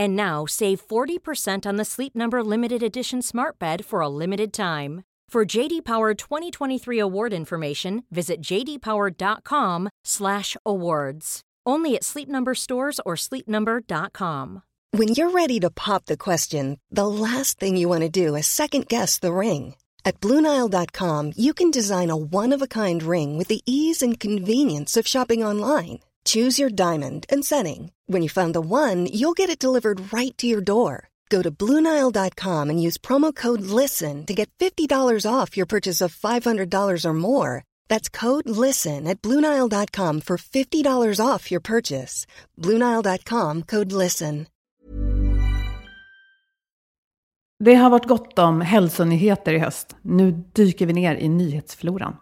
And now save 40% on the Sleep Number limited edition Smart Bed for a limited time. For JD Power 2023 award information, visit jdpower.com/awards. Only at Sleep Number stores or sleepnumber.com. When you're ready to pop the question, the last thing you want to do is second guess the ring. At BlueNile.com, you can design a one-of-a-kind ring with the ease and convenience of shopping online. Choose your diamond and setting. When you find the one, you'll get it delivered right to your door. Go to Bluenile.com and use promo code LISTEN to get $50 off your purchase of $500 or more. That's code LISTEN at Bluenile.com for $50 off your purchase. Bluenile.com code LISTEN. Det har varit gott om hälsonyheter i höst. Nu dyker vi ner i nyhetsfloran.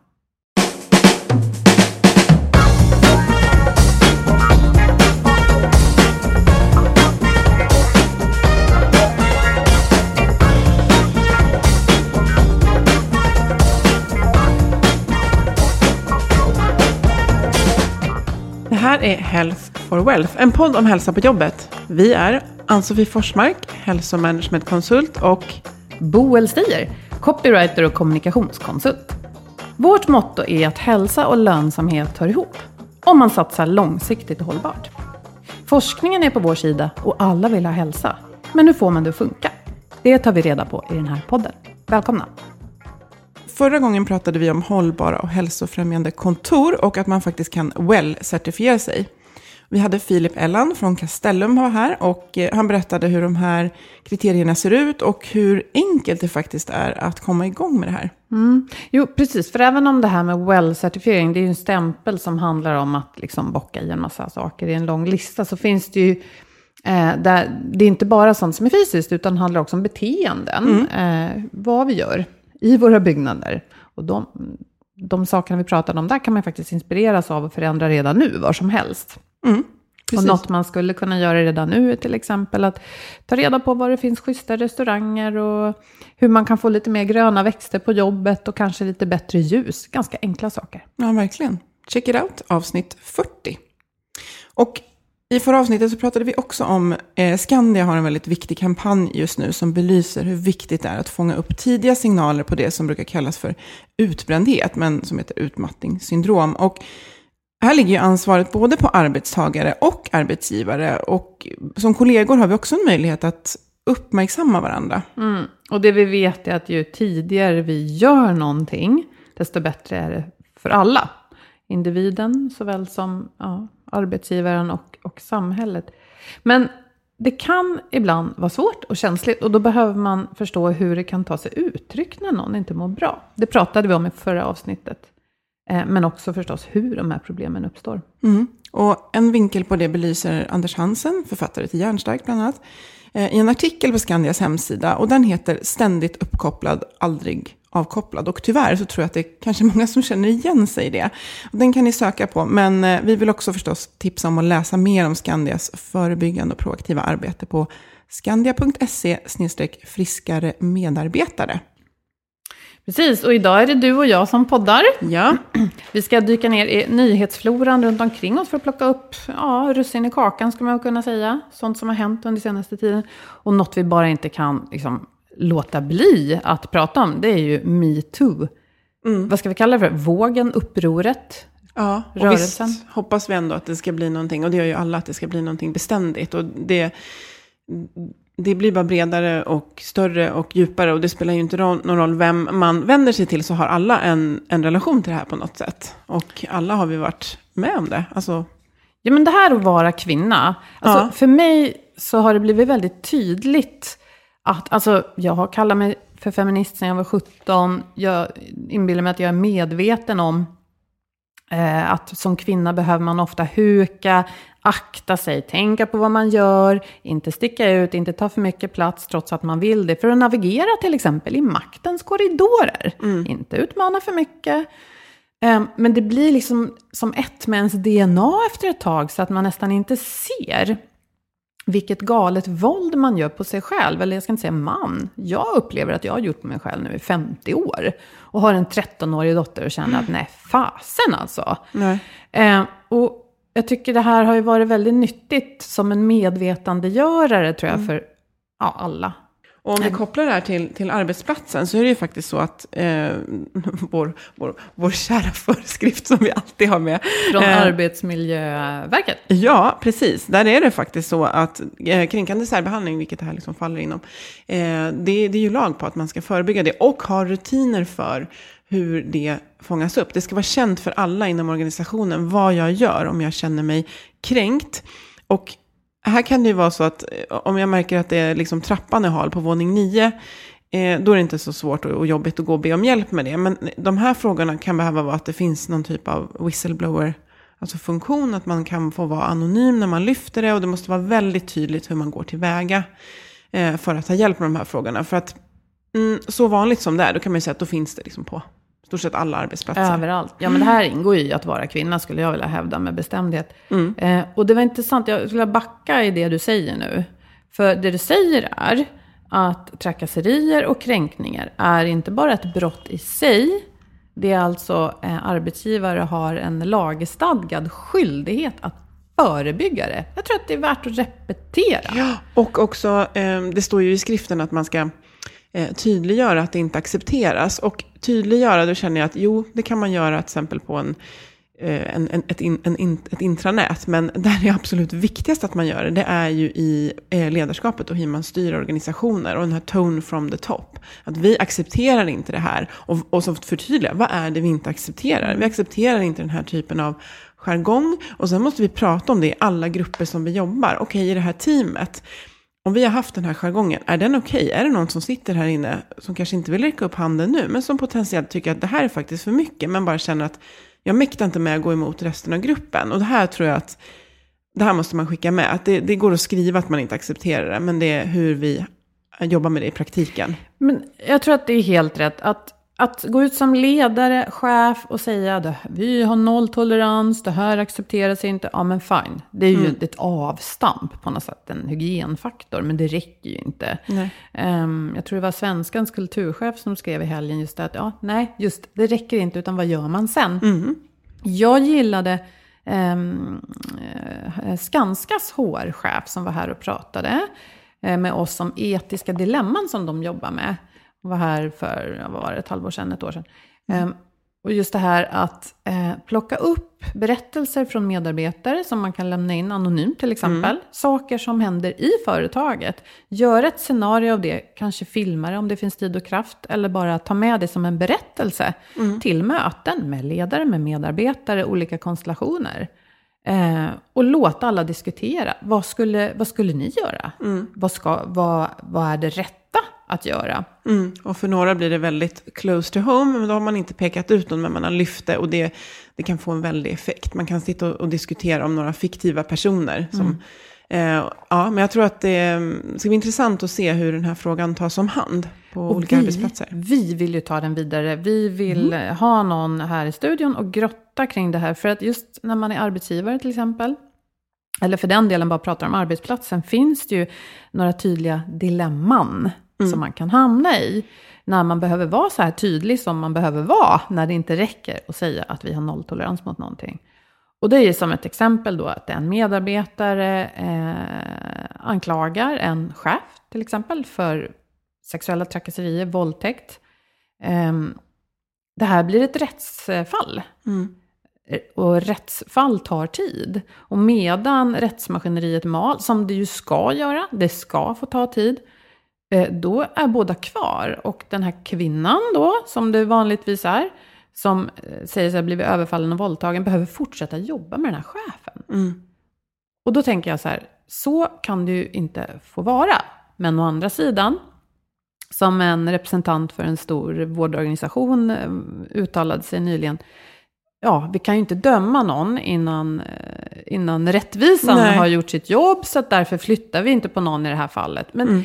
Här är Health for Wealth, en podd om hälsa på jobbet. Vi är Ann-Sofie Forsmark, hälsomanagementkonsult och Boel Stier, copywriter och kommunikationskonsult. Vårt motto är att hälsa och lönsamhet hör ihop, om man satsar långsiktigt och hållbart. Forskningen är på vår sida och alla vill ha hälsa. Men hur får man det att funka? Det tar vi reda på i den här podden. Välkomna! Förra gången pratade vi om hållbara och hälsofrämjande kontor och att man faktiskt kan WELL-certifiera sig. Vi hade Filip Elland från Castellum var här och eh, han berättade hur de här kriterierna ser ut och hur enkelt det faktiskt är att komma igång med det här. Mm. Jo, precis. För även om det här med WELL-certifiering, det är ju en stämpel som handlar om att liksom bocka i en massa saker i en lång lista, så finns det ju eh, där, det är inte bara sånt som är fysiskt, utan handlar också om beteenden. Mm. Eh, vad vi gör i våra byggnader. Och de, de sakerna vi pratade om där kan man faktiskt inspireras av och förändra redan nu, var som helst. Mm, Och något man skulle kunna göra redan nu är till exempel att ta reda på var det finns schyssta restauranger och hur man kan få lite mer gröna växter på jobbet och kanske lite bättre ljus. Ganska enkla saker. Ja, verkligen. Check it out, avsnitt 40. Och i förra avsnittet så pratade vi också om, eh, Skandia har en väldigt viktig kampanj just nu som belyser hur viktigt det är att fånga upp tidiga signaler på det som brukar kallas för utbrändhet, men som heter utmattningssyndrom. Och här ligger ju ansvaret både på arbetstagare och arbetsgivare. Och som kollegor har vi också en möjlighet att uppmärksamma varandra. Mm. Och det vi vet är att ju tidigare vi gör någonting, desto bättre är det för alla. Individen såväl som ja, arbetsgivaren och, och samhället. Men det kan ibland vara svårt och känsligt och då behöver man förstå hur det kan ta sig uttryck när någon inte mår bra. Det pratade vi om i förra avsnittet. Eh, men också förstås hur de här problemen uppstår. Mm. Och en vinkel på det belyser Anders Hansen, författare till Järnstark bland annat, eh, i en artikel på Skandias hemsida. Och den heter Ständigt uppkopplad, aldrig avkopplad. Och tyvärr så tror jag att det är kanske många som känner igen sig i det. Den kan ni söka på, men eh, vi vill också förstås tipsa om att läsa mer om Skandias förebyggande och proaktiva arbete på skandia.se friskare medarbetare. Precis, och idag är det du och jag som poddar. Ja, Vi ska dyka ner i nyhetsfloran runt omkring oss för att plocka upp ja, russin i kakan, skulle man kunna säga. Sånt som har hänt under senaste tiden. Och något vi bara inte kan liksom, låta bli att prata om, det är ju metoo. Mm. Vad ska vi kalla det för? Vågen, upproret? Ja, och Rörelsen. visst hoppas vi ändå att det ska bli någonting, och det gör ju alla, att det ska bli någonting beständigt. Och det, det blir bara bredare och större och djupare, och det spelar ju inte någon roll vem man vänder sig till, så har alla en, en relation till det här på något sätt. Och alla har vi varit med om det. Alltså, Ja, men det här att vara kvinna. Alltså, Ja. För mig så har det blivit väldigt tydligt att, alltså jag har kallat mig för feminist sedan jag var 17. Jag inbillar mig att jag är medveten om eh, att som kvinna behöver man ofta huka, akta sig, tänka på vad man gör, inte sticka ut, inte ta för mycket plats trots att man vill det. För att navigera till exempel i maktens korridorer. Inte utmana för mycket. Eh, Men det blir liksom som ett med ens DNA efter ett tag så att man nästan inte ser vilket galet våld man gör på sig själv. Eller jag ska inte säga man. Jag upplever att jag har gjort mig själv nu i 50 år. Och har en 13-årig dotter och känner att nej, fasen alltså. nej. Eh, och jag tycker det här har ju varit väldigt nyttigt som en medvetandegörare tror jag för ja, alla. Och om vi kopplar det här till, till arbetsplatsen så är det ju faktiskt så att eh, vår, vår, vår kära föreskrift som vi alltid har med. Från eh, Arbetsmiljöverket. Ja, precis. Där är det faktiskt så att eh, kränkande särbehandling, vilket det här liksom faller inom, eh, det, det är ju lag på att man ska förebygga det och ha rutiner för hur det fångas upp. Det ska vara känt för alla inom organisationen vad jag gör om jag känner mig kränkt. Och här kan det ju vara så att eh, om jag märker att det är liksom trappan är hal på våning nio, eh, då är det inte så svårt och, och jobbigt att gå och be om hjälp med det. Men eh, de här frågorna kan behöva vara att det finns någon typ av whistleblower alltså funktion, att man kan få vara anonym när man lyfter det och det måste vara väldigt tydligt hur man går tillväga eh, för att ta hjälp med de här frågorna. För att mm, så vanligt som det är, då kan man ju säga att då finns det liksom på stort sett alla arbetsplatser. Överallt. Ja, men det här ingår ju i att vara kvinna, skulle jag vilja hävda med bestämdhet. Mm. Eh, och det var intressant, jag skulle backa i det du säger nu. För det du säger är att trakasserier och kränkningar är inte bara ett brott i sig. Det är alltså eh, arbetsgivare har en lagstadgad skyldighet att förebygga det. Jag tror att det är värt att repetera. Ja, och också, eh, det står ju i skriften att man ska eh, tydliggöra att det inte accepteras. Och tydliggöra, då känner jag att jo, det kan man göra till exempel på en, eh, en, en, ett, in, en, ett intranät. Men där det absolut viktigaste att man gör det, det är ju i eh, ledarskapet och hur man styr organisationer. Och den här tone from the top. Att vi accepterar inte det här. Och, och så förtydliga, vad är det vi inte accepterar? Vi accepterar inte den här typen av jargong. Och sen måste vi prata om det i alla grupper som vi jobbar. Okej, i det här teamet. Om vi har haft den här jargongen, är den okej? Är det någon som sitter här inne som kanske inte vill räcka upp handen nu, men som potentiellt tycker att det här är faktiskt för mycket, men bara känner att jag mäktar inte med att gå emot resten av gruppen. Och det här tror jag att, det här måste man skicka med. Att det, det går att skriva att man inte accepterar det, men det är hur vi jobbar med det i praktiken. Men jag tror att det är helt rätt. Att, att gå ut som ledare, chef och säga att vi har nolltolerans, det här accepteras inte. Ja, men fine. Det är ju Mm. ett avstamp på något sätt, en hygienfaktor. Men det räcker ju inte. Ehm, jag tror det var Svenskans kulturchef som skrev i helgen just det att ja, nej, just det räcker inte, utan vad gör man sen? Mm. Jag gillade eh, Skanskas HR-chef som var här och pratade eh, med oss om etiska dilemman som de jobbar med. Hon var här för, vad var det, ett halvår sedan, ett år sedan. Ehm, och just det här att eh, plocka upp berättelser från medarbetare som man kan lämna in anonymt till exempel. Saker som händer i företaget. Gör ett scenario av det, kanske filma det om det finns tid och kraft. Eller bara ta med det som en berättelse till möten med ledare, med medarbetare, olika konstellationer. Eh, och låta alla diskutera. Vad skulle, vad skulle ni göra? Vad, ska, vad, vad är det rätta att göra? Mm. Och för några blir det väldigt close to home, men då har man inte pekat ut någon, men man har lyft det och det, det kan få en väldig effekt. Man kan sitta och, och diskutera om några fiktiva personer. Som, eh, ja, men jag tror att det ska bli intressant att se hur den här frågan tas om hand på olika vi, arbetsplatser. Vi vill ju ta den vidare. Vi vill eh, ha någon här i studion och grotta kring det här. För att just när man är arbetsgivare till exempel, eller för den delen bara pratar om arbetsplatsen, finns det ju några tydliga dilemman som man kan hamna i. När man behöver vara så här tydlig som man behöver vara, när det inte räcker att säga att vi har nolltolerans mot någonting. Och det är som ett exempel då att en medarbetare eh, anklagar en chef till exempel för sexuella trakasserier, våldtäkt. Ehm, det här blir ett rättsfall. Mm. Och rättsfall tar tid. Och medan rättsmaskineriet mal, som det ju ska göra, det ska få ta tid, eh, då är båda kvar. Och den här kvinnan då, som det vanligtvis är, som eh, säger sig ha blivit överfallen och våldtagen, behöver fortsätta jobba med den här chefen. Mm. Och då tänker jag så här, så kan det ju inte få vara. Men å andra sidan, som en representant för en stor vårdorganisation eh, uttalade sig nyligen, ja, vi kan ju inte döma någon innan, eh, innan rättvisan Nej. har gjort sitt jobb, så att därför flyttar vi inte på någon i det här fallet. Men Mm.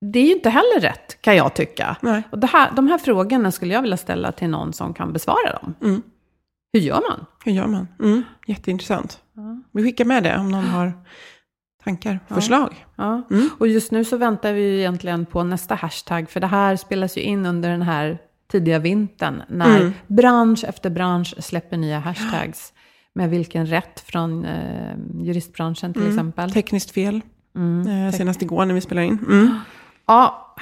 Det är ju inte heller rätt, kan jag tycka. Nej. Och det här, de här frågorna skulle jag vilja ställa till någon som kan besvara dem. Mm. Hur gör man? Hur gör man? Mm. Jätteintressant. Vi skickar med det om någon har tankar, förslag. Ja. Mm. Och just nu så väntar vi ju egentligen på nästa hashtag, för det här spelas ju in under den här tidiga vintern, när Mm. bransch efter bransch släpper nya hashtags. Med vilken rätt från eh, juristbranschen till exempel. Tekniskt fel. Mm. Eh, senast igår när vi spelar in. Mm. Ja,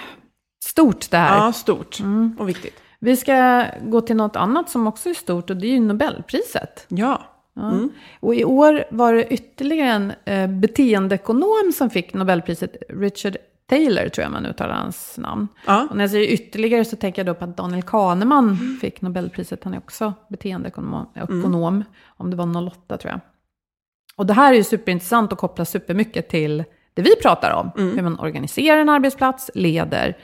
stort det här. Ja, stort och viktigt. Vi ska gå till något annat som också är stort och det är ju Nobelpriset. Ja. Ja. Och i år var det ytterligare en eh, beteendeekonom som fick Nobelpriset, Richard Taylor tror jag man uttalar hans namn. Ja. Och när jag säger ytterligare så tänker jag då på att Daniel Kahneman fick Nobelpriset, han är också beteendeekonom, ekonom, om det var 08 tror jag. Och det här är ju superintressant och kopplar supermycket till det vi pratar om, hur man organiserar en arbetsplats, leder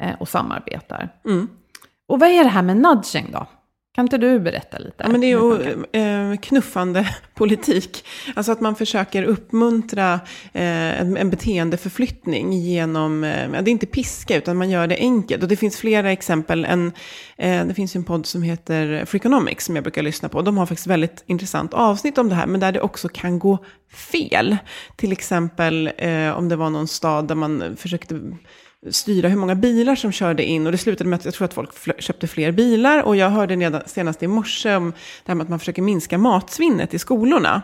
eh, och samarbetar. Mm. Och vad är det här med nudging då? Kan inte du berätta lite? Ja, men det är ju eh, knuffande politik. Alltså att man försöker uppmuntra eh, en, en beteendeförflyttning genom, eh, det är inte piska utan man gör det enkelt. Och det finns flera exempel. En, eh, det finns en podd som heter Freakonomics som jag brukar lyssna på. De har faktiskt väldigt intressant avsnitt om det här, men där det också kan gå fel. Till exempel eh, om det var någon stad där man försökte styra hur många bilar som körde in. Och det slutade med att jag tror att folk köpte fler bilar. Och jag hörde redan senast i morse om det här med att man försöker minska matsvinnet i skolorna.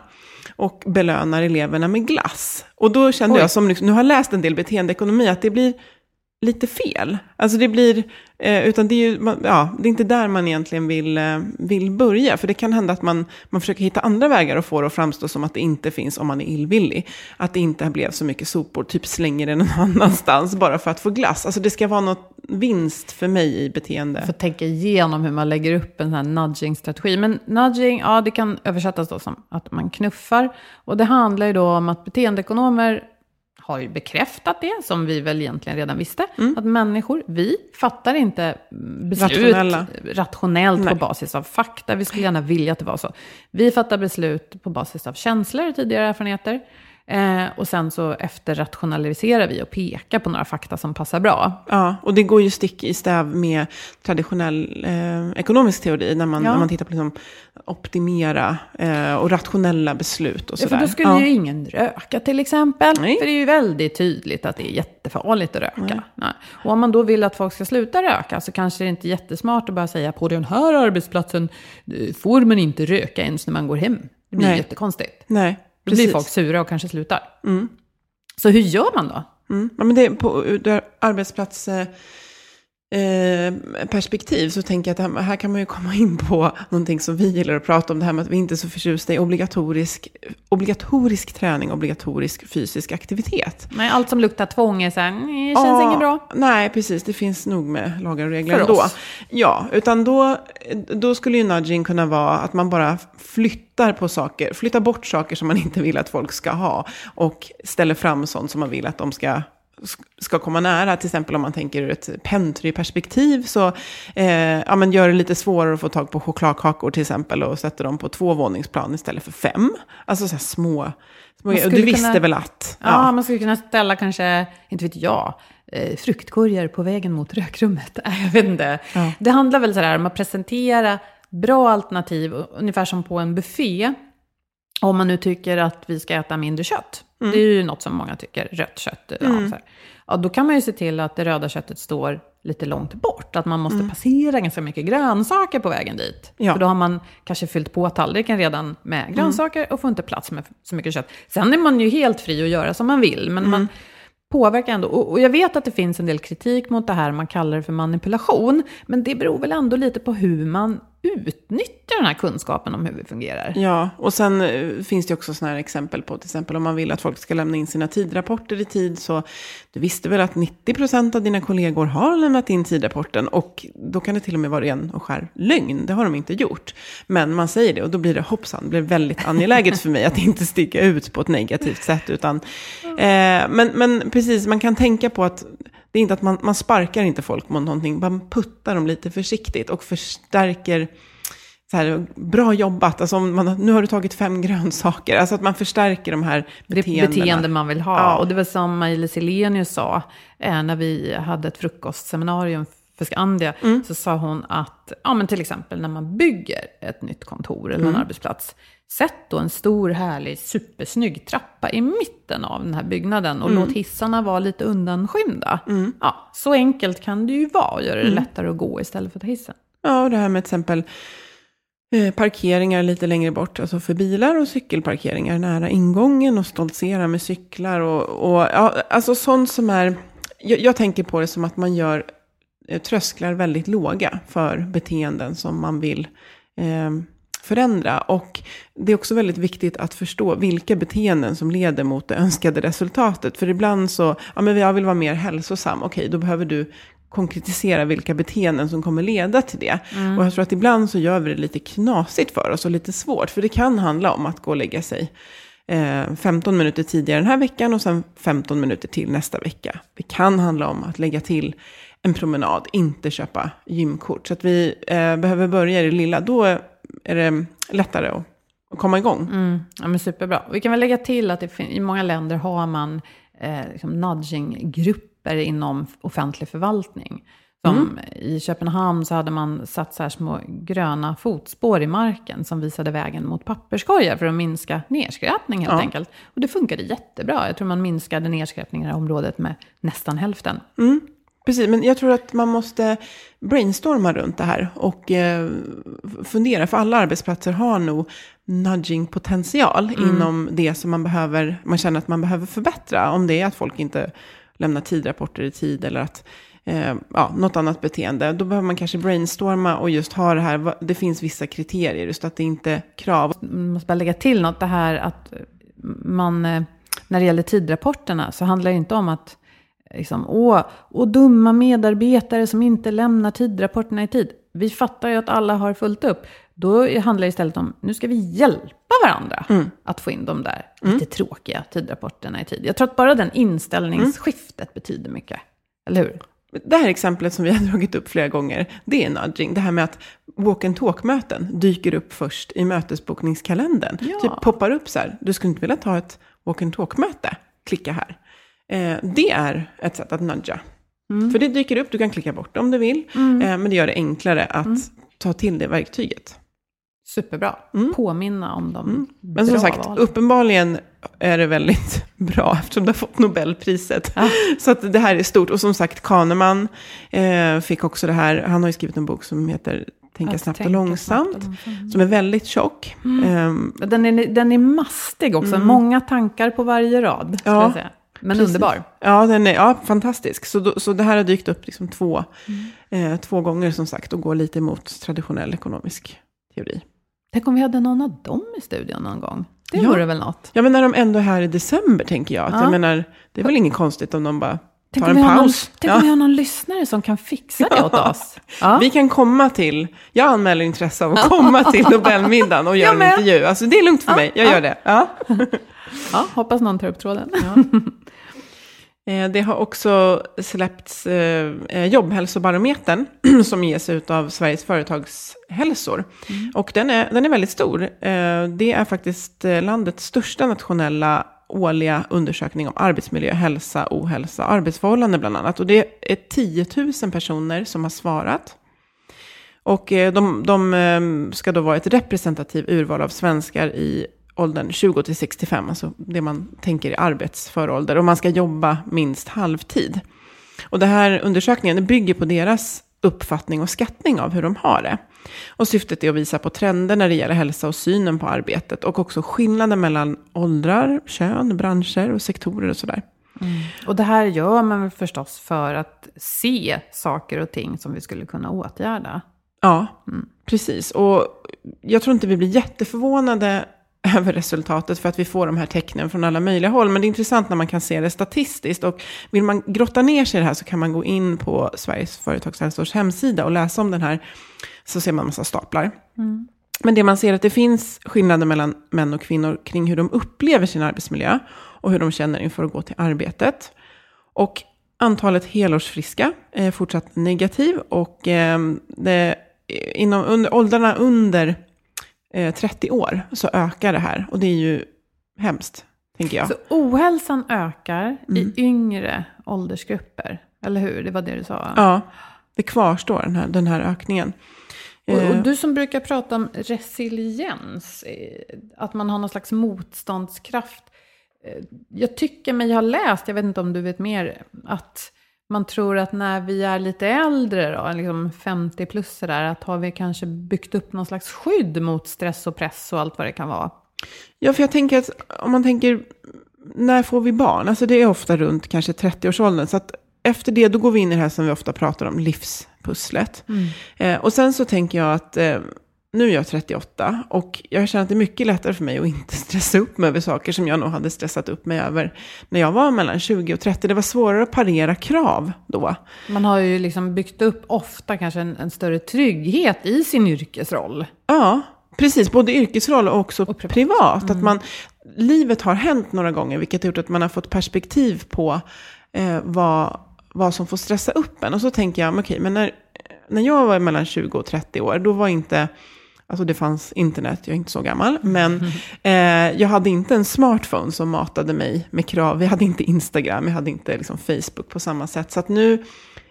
Och belönar eleverna med glass. Och då kände Oj. jag, som liksom, nu har läst en del beteendeekonomi, att det blir lite fel. Alltså det blir, eh, utan det är ju, man, ja, det är inte där man egentligen vill, eh, vill börja. För det kan hända att man, man försöker hitta andra vägar och få det att framstå som att det inte finns om man är illvillig. Att det inte blev så mycket sopor, typ slänger det någon annanstans bara för att få glass. Alltså det ska vara något vinst för mig i beteende. För att tänka igenom hur man lägger upp en sån här nudging-strategi. Men nudging, ja det kan översättas då som att man knuffar. Och det handlar ju då om att beteendeekonomer har ju bekräftat det, som vi väl egentligen redan visste. Att människor, vi, fattar inte beslut Rationella. rationellt Nej. på basis av fakta. Vi skulle gärna vilja att det var så. Vi fattar beslut på basis av känslor och tidigare erfarenheter. Eh, och sen så efterrationaliserar vi och pekar på några fakta som passar bra. Ja, och det går ju stick i stäv med traditionell eh, ekonomisk teori. När man, Ja. när man tittar på liksom, optimera eh, och rationella beslut och Ja, sådär. för då skulle ja. ju ingen röka till exempel. Nej. För det är ju väldigt tydligt att det är jättefarligt att röka. Nej. Och om man då vill att folk ska sluta röka så kanske det inte är jättesmart att bara säga på den här arbetsplatsen eh, får man inte röka ens när man går hem. Det blir Nej. jättekonstigt. Nej, Då precis. blir folk sura och kanske slutar. Så hur gör man då? Mm. Ja, men det, på ur det arbetsplats... Eh, perspektiv så tänker jag att här, kan man ju komma in på någonting som vi gillar att prata om, det här med att vi inte är så förtjusta i obligatorisk, obligatorisk träning, obligatorisk fysisk aktivitet. Nej, allt som luktar tvång är så här, nej, det känns Ja, inget bra. Nej, precis. Det finns nog med lagar och regler För ändå. oss. Ja, utan då, då skulle ju nudging kunna vara att man bara flyttar på saker, flyttar bort saker som man inte vill att folk ska ha och ställer fram sånt som man vill att de ska ska komma nära, till exempel om man tänker ur ett pentry-perspektiv, så eh, ja, men gör det lite svårare att få tag på chokladkakor till exempel och sätter dem på två våningsplan istället för fem. Alltså så här små, små och du visste kunna- väl att? Ja, man skulle kunna ställa kanske, inte vet jag, eh, fruktkorgar på vägen mot rökrummet. Jag vet inte. Ja. Det handlar väl sådär om att presentera bra alternativ, ungefär som på en buffé. Om man nu tycker att vi ska äta mindre kött. Mm. Det är ju något som många tycker, rött kött. Ja, så här. ja, då kan man ju se till att det röda köttet står lite långt bort. Att man måste passera ganska mycket grönsaker på vägen dit. Mm. Ja. För då har man kanske fyllt på tallriken redan med grönsaker och får inte plats med så mycket kött. Sen är man ju helt fri att göra som man vill. Men man, påverkar ändå. Och, och jag vet att det finns en del kritik mot det här, man kallar det för manipulation. Men det beror väl ändå lite på hur man utnyttjar den här kunskapen om hur vi fungerar. Ja, och sen eh, finns det också sådana här exempel på, till exempel om man vill att folk ska lämna in sina tidrapporter i tid, så du visste väl att 90% av dina kollegor har lämnat in tidrapporten, och då kan det till och med vara ren och skär lögn, det har de inte gjort. Men man säger det, och då blir det hoppsan, det blir väldigt angeläget för mig att inte sticka ut på ett negativt sätt, utan, eh, men, men precis, man kan tänka på att det är inte att man, man sparkar inte folk mot någonting, man puttar dem lite försiktigt och förstärker så här, bra jobbat, alltså man, nu har du tagit fem grönsaker, alltså att man förstärker de här beteendena. Beteende man vill ha. Ja. Och det var som Maj-Lis Elenius sa, eh, när vi hade ett frukostseminarium för Skandia, Mm. så sa hon att, ja men till exempel när man bygger ett nytt kontor eller Mm. en arbetsplats, sätt då en stor härlig supersnygg trappa i mitten av den här byggnaden och Mm. låt hissarna vara lite undanskymda. Ja, så enkelt kan det ju vara, att göra Mm. det lättare att gå istället för att ta hissen. Ja, och det här med till exempel eh, parkeringar lite längre bort, alltså för bilar och cykelparkeringar nära ingången och stoltsera med cyklar och, och ja, alltså sånt som är, jag, jag tänker på det som att man gör eh, trösklar väldigt låga för beteenden som man vill eh, förändra. Och det är också väldigt viktigt att förstå vilka beteenden som leder mot det önskade resultatet. För ibland så, ja men jag vill vara mer hälsosam, okej då behöver du konkretisera vilka beteenden som kommer leda till det. Och jag tror att ibland så gör vi det lite knasigt för oss och lite svårt. För det kan handla om att gå och lägga sig eh, 15 minuter tidigare den här veckan och sen 15 minuter till nästa vecka. Det kan handla om att lägga till en promenad, inte köpa gymkort. Så att vi eh, behöver börja i det lilla. Då är det lättare att, att komma igång. Mm, ja, men superbra. Vi kan väl lägga till att i många länder har man eh, liksom nudging-grupper inom offentlig förvaltning. Som I Köpenhamn så hade man satt så här små gröna fotspår i marken som visade vägen mot papperskorgar för att minska nedskräpning helt Ja. enkelt. Och det funkade jättebra. Jag tror man minskade nedskräpning i det här området med nästan hälften. Precis, men jag tror att man måste brainstorma runt det här och eh, fundera, för alla arbetsplatser har nog nudging-potential inom det som man behöver, man känner att man behöver förbättra. Om det är att folk inte lämnar tidrapporter i tid eller att eh, ja, något annat beteende. Då behöver man kanske brainstorma och just ha det här, det finns vissa kriterier, just att det inte är krav. Man måste bara lägga till något, det här att man, eh, när det gäller tidrapporterna så handlar det inte om att liksom, åh, och dumma medarbetare som inte lämnar tidrapporterna i tid. Vi fattar ju att alla har fullt upp. Då handlar det istället om, nu ska vi hjälpa varandra att få in de där lite tråkiga tidrapporterna i tid. Jag tror att bara den inställningsskiftet betyder mycket. Eller hur? Det här exemplet som vi har dragit upp flera gånger, det är nudging. Det här med att walk and talk-möten dyker upp först i mötesbokningskalendern. Ja. Typ poppar upp så här, du skulle inte vilja ta ett walk and talk-möte? Klicka här. Eh, det är ett sätt att nudga. För det dyker upp, du kan klicka bort det om du vill. Eh, men det gör det enklare att ta till det verktyget. Superbra. Påminna om de Men som sagt, valen. uppenbarligen är det väldigt bra eftersom det har fått Nobelpriset. Så att det här är stort. Och som sagt, Kahneman eh, fick också det här. Han har ju skrivit en bok som heter Tänka snabbt tänka och långsamt. snabbt och långsamt. Som är väldigt tjock. Ehm, Den är, den är mastig också, många tankar på varje rad. Ja. Men precis. underbar. Ja, den är ja, fantastisk. Så, då, så det här har dykt upp liksom två, eh, två gånger som sagt och går lite emot traditionell ekonomisk teori. Tänk om vi hade någon av dem i studion någon gång. Det Ja. vore väl något. Ja, men när de ändå är här i december tänker jag. Att Ja. jag menar, det är väl inget konstigt om de bara Tänk tar om, en vi har någon, paus. tänk Ja. om vi har någon lyssnare som kan fixa det åt oss. Ja. Vi kan komma till, jag anmäler intresse av att komma till Nobelmiddagen och göra en intervju. Alltså det är lugnt för mig, jag gör det. Ja. Hoppas någon tar upp tråden. Eh, Det har också släppts eh, eh, jobbhälsobarometern som ges ut av Sveriges företagshälsor. Och den är, den är väldigt stor. Eh, Det är faktiskt eh, landets största nationella årliga undersökning om arbetsmiljö, hälsa, ohälsa, arbetsförhållanden bland annat. Och det är 10 000 personer som har svarat. Och eh, de, de eh, ska då vara ett representativt urval av svenskar i åldern 20 till 65, alltså det man tänker i arbetsför ålder. Och man ska jobba minst halvtid. Och den här undersökningen bygger på deras uppfattning och skattning av hur de har det. Och syftet är att visa på trender när det gäller hälsa och synen på arbetet. Och också skillnaden mellan åldrar, kön, branscher och sektorer och sådär. Och det här gör man väl förstås för att se saker och ting som vi skulle kunna åtgärda. Ja, precis. Och jag tror inte vi blir jätteförvånade över resultatet för att vi får de här tecknen från alla möjliga håll. Men det är intressant när man kan se det statistiskt. Och vill man grotta ner sig i det här så kan man gå in på Sveriges företagshälsovårds hemsida och läsa om den här. Så ser man massa staplar. Men det man ser är att det finns skillnader mellan män och kvinnor kring hur de upplever sin arbetsmiljö och hur de känner inför att gå till arbetet. Och antalet helårsfriska är fortsatt negativ och eh, det, inom under, åldrarna under eh, 30 år så ökar det här. Och det är ju hemskt, tänker jag. Så ohälsan ökar Mm. i yngre åldersgrupper, eller hur? Det var det du sa? Ja, det kvarstår den här, den här ökningen. Och, Eh, och du som brukar prata om resiliens, eh, att man har någon slags motståndskraft. eh, Jag tycker mig ha läst, jag vet inte om du vet mer, att man tror att när vi är lite äldre, då, liksom 50 plus sådär, att har vi kanske byggt upp någon slags skydd mot stress och press och allt vad det kan vara. Ja, för jag tänker att om man tänker, när får vi barn? Alltså det är ofta runt kanske 30-årsåldern. Så att efter det, då går vi in i det här som vi ofta pratar om, livspusslet. Eh, och sen så tänker jag att eh, nu är jag 38 och jag känner att det är mycket lättare för mig att inte stressa upp mig över saker som jag nog hade stressat upp mig över när jag var mellan 20 och 30. Det var svårare att parera krav då. Man har ju liksom byggt upp ofta kanske en, en större trygghet i sin yrkesroll. Ja, precis. Både yrkesroll och också Och privat. privat. Att man, livet har hänt några gånger, vilket har gjort att man har fått perspektiv på eh, vad, vad som får stressa upp en. Och så tänker jag, okej, men när, när jag var mellan 20 och 30 år, då var inte... Alltså det fanns internet, jag är inte så gammal. Men eh, jag hade inte en smartphone som matade mig med krav. Vi hade inte Instagram, jag hade inte liksom, Facebook på samma sätt. Så att nu,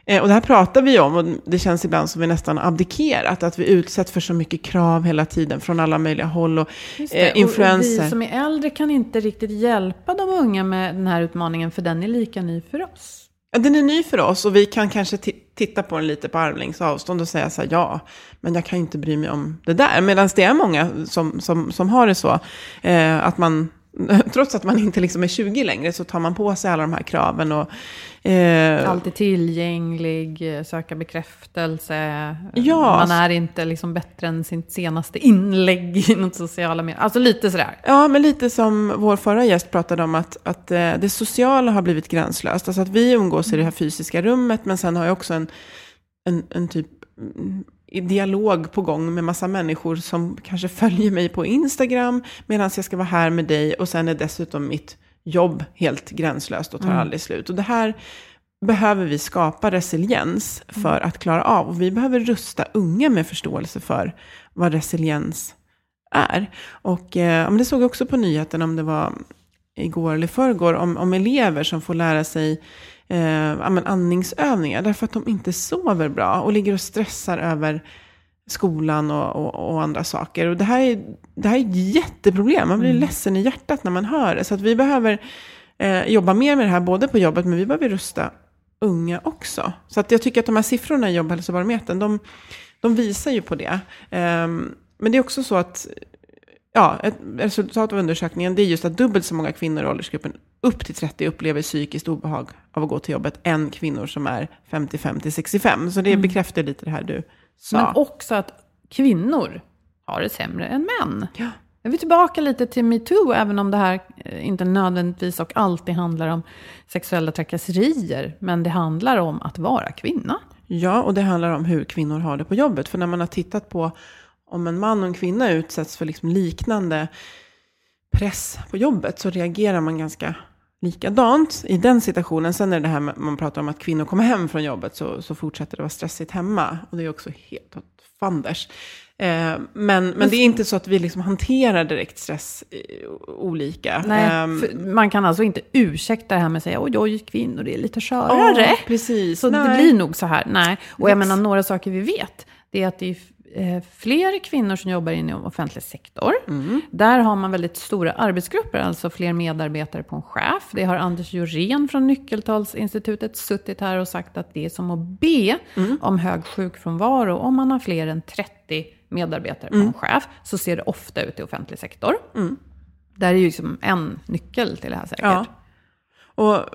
eh, och det här pratar vi om och det känns ibland som vi nästan abdikerat. Att vi utsätts för så mycket krav hela tiden från alla möjliga håll. Och, eh, influenser. Och, och vi som är äldre kan inte riktigt hjälpa de unga med den här utmaningen, för den är lika ny för oss. Ja, Den är ny för oss och vi kan kanske titta på den lite på armlängds avstånd och säga så här, ja, men jag kan ju inte bry mig om det där. Medan det är många som, som, som har det så, eh, att man, trots att man inte liksom är 20 längre, så tar man på sig alla de här kraven. Och, eh, Alltid tillgänglig, eh, söka bekräftelse. Ja, Man alltså- är inte liksom bättre än sitt senaste inlägg i något sociala medier. Alltså lite sådär. Ja, men lite som vår förra gäst pratade om, att, att eh, det sociala har blivit gränslöst. Alltså att vi umgås i det här fysiska rummet, men sen har jag också en, en, en typ i dialog på gång med massa människor som kanske följer mig på Instagram, medan jag ska vara här med dig, och sen är dessutom mitt jobb helt gränslöst och tar aldrig slut. Och det här behöver vi skapa resiliens för att klara av. Och vi behöver rusta unga med förståelse för vad resiliens är. Och eh, det såg jag också på nyheten om det var igår eller förrgår, om, om elever som får lära sig eh, andningsövningar därför att de inte sover bra och ligger och stressar över skolan och, och, och andra saker. Och det här, är, det här är ett jätteproblem, man blir ledsen i hjärtat när man hör det. Så att vi behöver eh, jobba mer med det här, både på jobbet, men vi behöver rusta unga också. Så att jag tycker att de här siffrorna i jobbhälsobarometern, de, de visar ju på det. Ehm, men det är också så att ja, ett resultat av undersökningen det är just att dubbelt så många kvinnor i åldersgruppen upp till 30 upplever psykiskt obehag av att gå till jobbet än kvinnor som är 55 till 65. Så det bekräftar lite det här du sa. Men också att kvinnor har det sämre än män. Ja. Jag vill tillbaka lite till metoo, även om det här inte nödvändigtvis och alltid handlar om sexuella trakasserier. Men det handlar om att vara kvinna. Ja, och det handlar om hur kvinnor har det på jobbet. För när man har tittat på om en man och en kvinna utsätts för liksom liknande press på jobbet så reagerar man ganska likadant i den situationen. Sen är det det här med, man pratar om att kvinnor kommer hem från jobbet så, så fortsätter det vara stressigt hemma. Och det är också helt åt fanders. Eh, men, men det är inte så att vi liksom hanterar direkt stress eh, olika. Nej, för man kan alltså inte ursäkta det här med att säga oj, oj, kvinnor är lite skörare. ja, precis. Så det Nej. blir nog så här. Nej. Och jag menar, några saker vi vet, det är att det är fler kvinnor som jobbar inom offentlig sektor. Mm. Där har man väldigt stora arbetsgrupper, alltså fler medarbetare på en chef. Det har Anders Jorén från Nyckeltalsinstitutet suttit här och sagt att det är som att be Mm. om hög sjukfrånvaro. Om man har fler än 30 medarbetare på Mm. en chef så ser det ofta ut i offentlig sektor. Där är ju liksom en nyckel till det här säkert. Ja. Och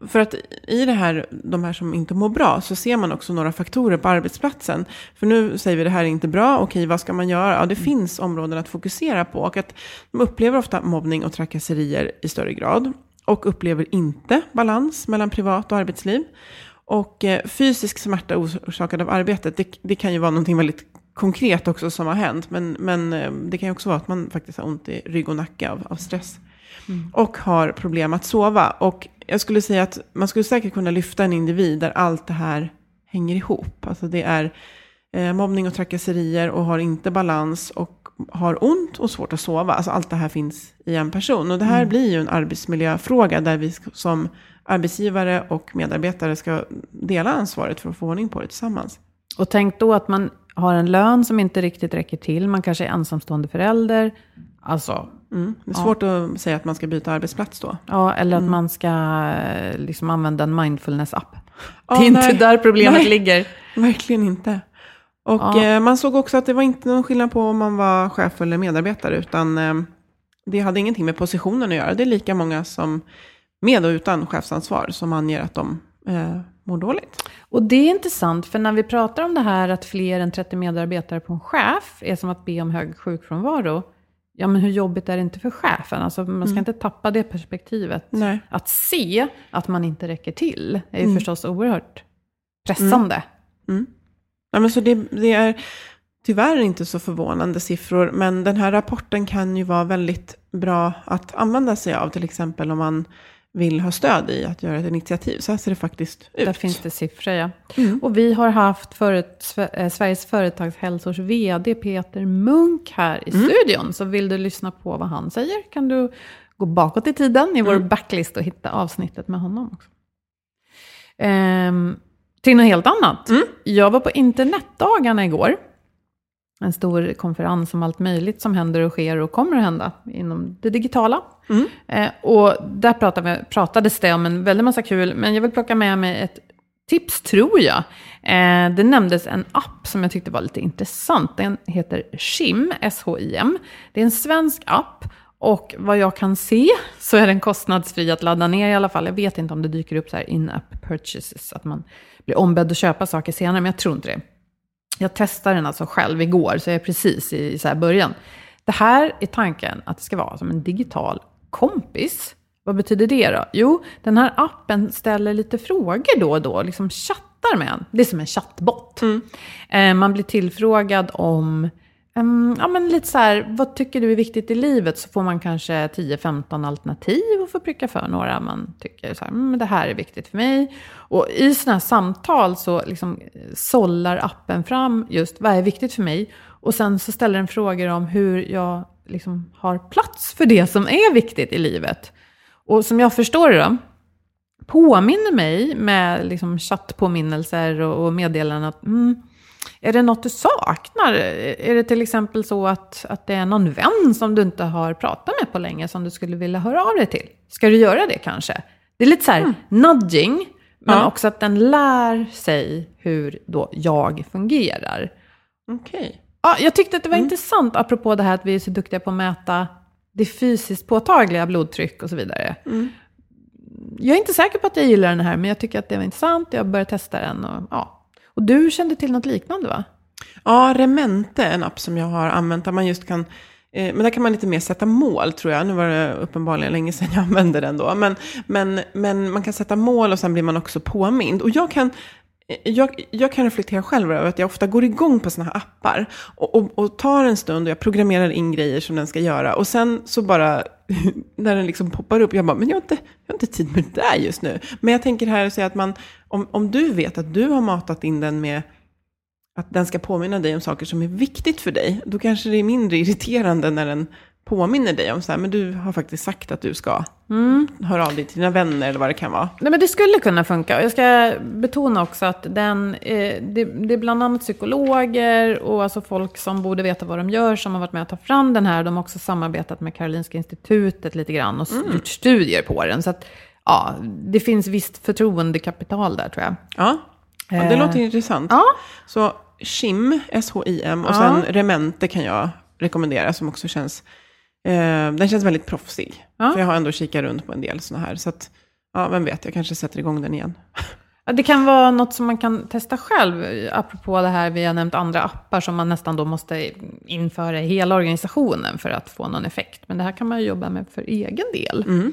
för att i det här, de här som inte mår bra, så ser man också några faktorer på arbetsplatsen. För nu säger vi det här är inte bra, okej vad ska man göra? Ja, det mm. finns områden att fokusera på. Och att de upplever ofta mobbning och trakasserier i större grad. Och upplever inte balans mellan privat och arbetsliv. Och eh, fysisk smärta orsakad av arbetet, det, det kan ju vara någonting väldigt konkret också som har hänt. Men, men eh, det kan ju också vara att man faktiskt har ont i rygg och nacke av, av stress. Mm. Och har problem att sova. Och jag skulle säga att man skulle säkert kunna lyfta en individ där allt det här hänger ihop. Alltså det är eh, mobbning och trakasserier och har inte balans och har ont och svårt att sova. Alltså allt det här finns i en person. Och det här mm. blir ju en arbetsmiljöfråga där vi som arbetsgivare och medarbetare ska dela ansvaret för att få ordning på det tillsammans. Och tänk då att man har en lön som inte riktigt räcker till. Man kanske är ensamstående förälder. Alltså, mm. Det är svårt ja. att säga att man ska byta arbetsplats då. Ja, eller att mm. man ska eh, liksom använda en mindfulness-app. Ja, det är nej. inte där problemet nej, ligger. Verkligen inte. Och ja. eh, man såg också att det var inte någon skillnad på om man var chef eller medarbetare. Utan eh, det hade ingenting med positionen att göra. Det är lika många som med och utan chefsansvar som anger att de eh, mår dåligt. Och det är intressant, för när vi pratar om det här att fler än 30 medarbetare på en chef är som att be om hög sjukfrånvaro. Ja, men hur jobbigt är det inte för chefen? Alltså, man ska mm. inte tappa det perspektivet. Nej. Att se att man inte räcker till är ju mm. förstås oerhört pressande. Mm. mm. Ja, men så det, det, är tyvärr inte så förvånande siffror, men den här rapporten kan ju vara väldigt bra att använda sig av, till exempel om man vill ha stöd i att göra ett initiativ. Så här ser det faktiskt ut. Där finns det siffror, ja. Mm. Och vi har haft förut, eh, Sveriges företagshälsors vd Peter Munk här i mm. studion. Så vill du lyssna på vad han säger kan du gå bakåt i tiden i vår mm. backlist och hitta avsnittet med honom också. Ehm, till något helt annat. Mm. Jag var på internetdagarna igår en stor konferens om allt möjligt som händer och sker och kommer att hända inom det digitala. Mm. Eh, och där pratade, pratades det om en väldig massa kul, men jag vill plocka med mig ett tips, tror jag. Eh, det nämndes en app som jag tyckte var lite intressant. Den heter Shim, S-H-I-M. Det är en svensk app. Och vad jag kan se så är den kostnadsfri att ladda ner i alla fall. Jag vet inte om det dyker upp så här in-app purchases, att man blir ombedd att köpa saker senare, men jag tror inte det. Jag testade den alltså själv igår, så jag är precis i så början. Det här är tanken att det ska vara som en digital kompis. Vad betyder det då? Jo, den här appen ställer lite frågor då och då, liksom chattar med en. Det är som en chattbot. Mm. Eh, man blir tillfrågad om Um, ja, men lite så här, vad tycker du är viktigt i livet? Så får man kanske 10-15 alternativ och får pricka för några man tycker så här, mm, det här är viktigt för mig. Och i sådana här samtal så liksom eh, sållar appen fram just vad är viktigt för mig. Och sen så ställer den frågor om hur jag liksom har plats för det som är viktigt i livet. Och som jag förstår det då, påminner mig med liksom chattpåminnelser och, och meddelanden att mm, är det något du saknar? Är det till exempel så att, att det är någon vän som du inte har pratat med på länge som du skulle vilja höra av dig till? Ska du göra det kanske? Det är lite så här mm. nudging, men ja. också att den lär sig hur då jag fungerar. Okej. Okay. Ja, jag tyckte att det var mm. intressant, apropå det här att vi är så duktiga på att mäta det fysiskt påtagliga blodtryck och så vidare. Mm. Jag är inte säker på att jag gillar den här, men jag tycker att det var intressant. Jag började testa den och ja, och du kände till något liknande va? Ja, Remente, en app som jag har använt där man just kan eh, men där kan man lite mer sätta mål tror jag. Nu var det uppenbarligen länge sedan jag använde den då. Men, men, men man kan sätta mål och sen blir man också påmind. Och jag kan, eh, jag, jag kan reflektera själv över att jag ofta går igång på sådana här appar. Och, och, och, tar en stund och jag programmerar in grejer som den ska göra. Och sen så bara, när den liksom poppar upp, jag bara, men jag har inte, jag har inte tid med det där just nu. Men jag tänker här och säga att man, om, om du vet att du har matat in den med att den ska påminna dig om saker som är viktigt för dig, då kanske det är mindre irriterande när den påminner dig om så här, men du har faktiskt sagt att du ska mm. höra av dig till dina vänner eller vad det kan vara. Nej, men det skulle kunna funka. Jag ska betona också att den, eh, det, det, är bland annat psykologer och alltså folk som borde veta vad de gör som har varit med att ta fram den här. De har också samarbetat med Karolinska institutet lite grann och mm. gjort studier på den. Så att, ja, det finns visst förtroendekapital där tror jag. Ja, ja det eh. låter intressant. Ja. Så SHIM, S-H-I-M, och ja. sen Remente kan jag rekommendera som också känns Eh, den känns väldigt proffsig. Ja. För jag har ändå kikat runt på en del sådana här. Så att, ja, vem vet, jag kanske sätter igång den igen. Det kan vara något som man kan testa själv, apropå det här vi har nämnt andra appar som man nästan då måste införa i hela organisationen för att få någon effekt. Men det här kan man ju jobba med för egen del. Mm.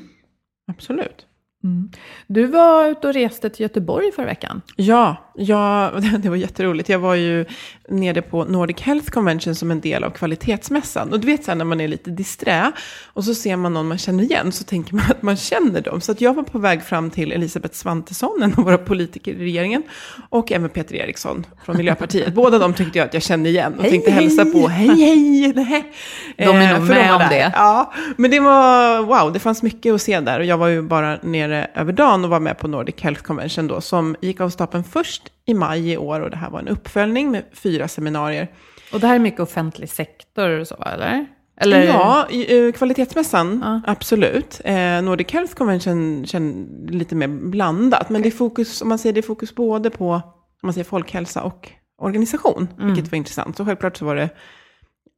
Absolut. Mm. Du var ute och reste till Göteborg förra veckan. Ja, ja, det var jätteroligt. Jag var ju nere på Nordic Health Convention som en del av kvalitetsmässan. Och du vet så här, när man är lite disträ och så ser man någon man känner igen så tänker man att man känner dem. Så att jag var på väg fram till Elisabeth Svantesson, en av våra politiker i regeringen, och även Peter Eriksson från Miljöpartiet. Båda de tyckte jag att jag kände igen och hej, tänkte hälsa på. Hej, hej! Nej. De är nog eh, med om det. Ja, men det var wow, det fanns mycket att se där. Och jag var ju bara nere över dagen och var med på Nordic Health Convention då, som gick av stapeln först i maj i år och det här var en uppföljning med fyra seminarier. Och det här är mycket offentlig sektor och så, eller? Eller? Ja, i, kvalitetsmässan, ja. absolut. Eh, Nordic Health Convention känner lite mer blandat. Men det är fokus, om man säger det är fokus både på om man säger folkhälsa och organisation, mm. vilket var intressant. Så självklart så var det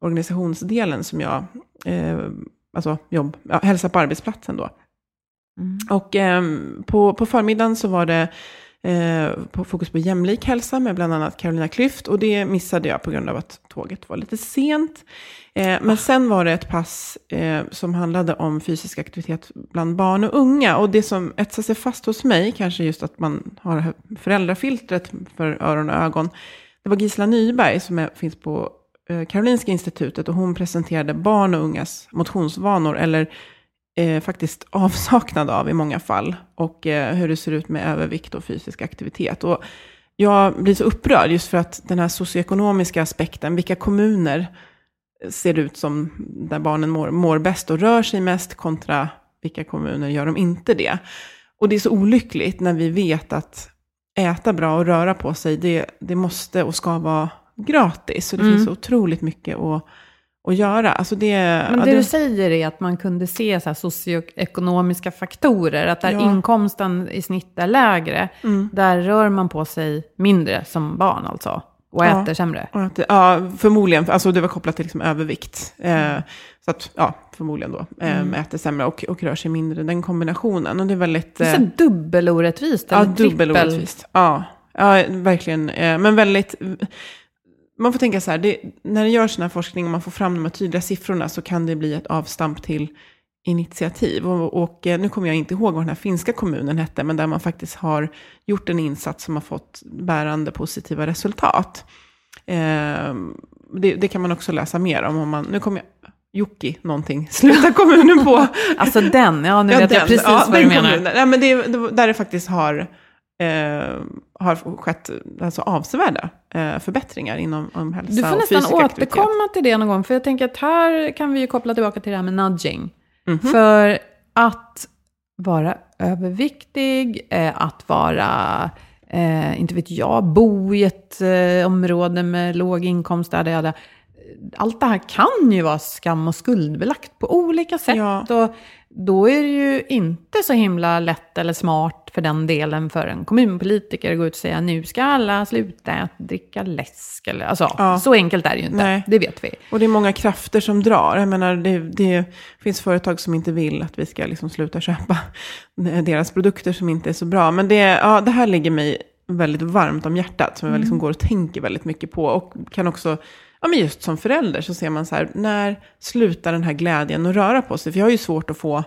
organisationsdelen som jag, eh, alltså jobb, ja, hälsa på arbetsplatsen då. Mm. Och eh, på, på förmiddagen så var det eh, på fokus på jämlik hälsa med bland annat Carolina Klüft. Och det missade jag på grund av att tåget var lite sent. Eh, men sen var det ett pass eh, som handlade om fysisk aktivitet bland barn och unga. Och det som etsar sig fast hos mig, kanske just att man har föräldrafiltret för öron och ögon. Det var Gisela Nyberg som är, finns på eh, Karolinska institutet och hon presenterade barn och ungas motionsvanor. Eller eh, faktiskt avsaknad av i många fall. Och eh, hur det ser ut med övervikt och fysisk aktivitet. Och jag blir så upprörd just för att den här socioekonomiska aspekten, vilka kommuner ser ut som där barnen mår, mår bäst och rör sig mest kontra vilka kommuner gör de inte det. Och det är så olyckligt när vi vet att äta bra och röra på sig, det, det måste och ska vara gratis. Så det mm. finns otroligt mycket att att göra. Alltså det, Men det, det, du säger är att man kunde se så socioekonomiska faktorer, att där ja. inkomsten i snitt är lägre, mm. där rör man på sig mindre som barn alltså. Och ja. äter sämre? Och äter, ja, förmodligen. Alltså det var kopplat till liksom övervikt. Eh, så att, ja, förmodligen då. Eh, mm. Äter sämre och, och rör sig mindre. Den kombinationen. Och det är väldigt... Eh, det är dubbelorättvist? Ja, dubbelorättvist. Ja, ja, verkligen. Eh, men väldigt man får tänka så här, det, när det görs sån här forskning och man får fram de här tydliga siffrorna så kan det bli ett avstamp till initiativ. Och, och, eh, nu kommer jag inte ihåg vad den här finska kommunen hette, men där man faktiskt har gjort en insats som har fått bärande positiva resultat. Eh, det, det, kan man också läsa mer om. om man, nu kommer jag, Jocki någonting, slutar kommunen på. alltså den, ja nu ja, vet den, jag precis ja, vad du menar. Kommunen, nej, men det, där det faktiskt har eh, har skett alltså, avsevärda eh, förbättringar inom om hälsa Du får nästan återkomma aktivitet. till det någon gång, för jag tänker att här kan vi ju koppla tillbaka till det här med nudging. Mm -hmm. För att vara överviktig, eh, att vara, eh, inte vet jag, bo i ett eh, område med låg inkomst, där, där, där allt det här kan ju vara skam och skuldbelagt på olika sätt. Ja. Och då är det ju inte så himla lätt eller smart för den delen för en kommunpolitiker att gå ut och säga nu ska alla sluta dricka läsk. Eller, alltså, ja. Så enkelt är det ju inte, Nej. det vet vi. Och det är många krafter som drar. Jag menar, det, det finns företag som inte vill att vi ska liksom sluta köpa deras produkter som inte är så bra. Men det, ja, det här ligger mig väldigt varmt om hjärtat, som jag liksom mm. går och tänker väldigt mycket på. Och kan också ja, men just som förälder så ser man så här, när slutar den här glädjen att röra på sig? För jag har ju svårt att få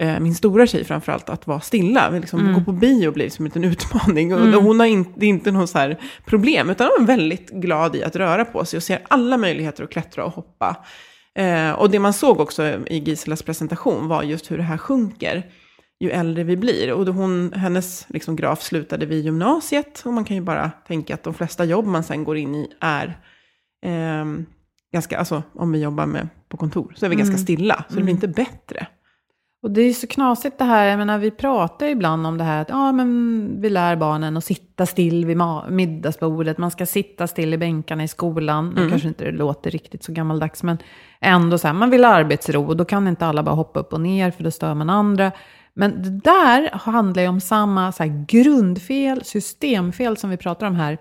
eh, min stora tjej framförallt att vara stilla. Liksom, mm. Gå på bio blir som en utmaning. Mm. Och hon har inte, det är inte något så här problem, utan hon är väldigt glad i att röra på sig och ser alla möjligheter att klättra och hoppa. Eh, och det man såg också i Giselas presentation var just hur det här sjunker ju äldre vi blir. Och hon, hennes liksom, graf slutade vid gymnasiet. Och man kan ju bara tänka att de flesta jobb man sen går in i är eh, ganska, alltså om vi jobbar med, på kontor, så är vi mm. ganska stilla. Så det blir mm. inte bättre. Och det är så knasigt det här, jag menar vi pratar ibland om det här att ja, men vi lär barnen att sitta still vid middagsbordet, man ska sitta still i bänkarna i skolan. Mm. Nu kanske inte det låter riktigt så gammaldags, men ändå så här, man vill ha arbetsro och då kan inte alla bara hoppa upp och ner för då stör man andra. Men det där handlar ju om samma så här, grundfel, systemfel som vi pratar om här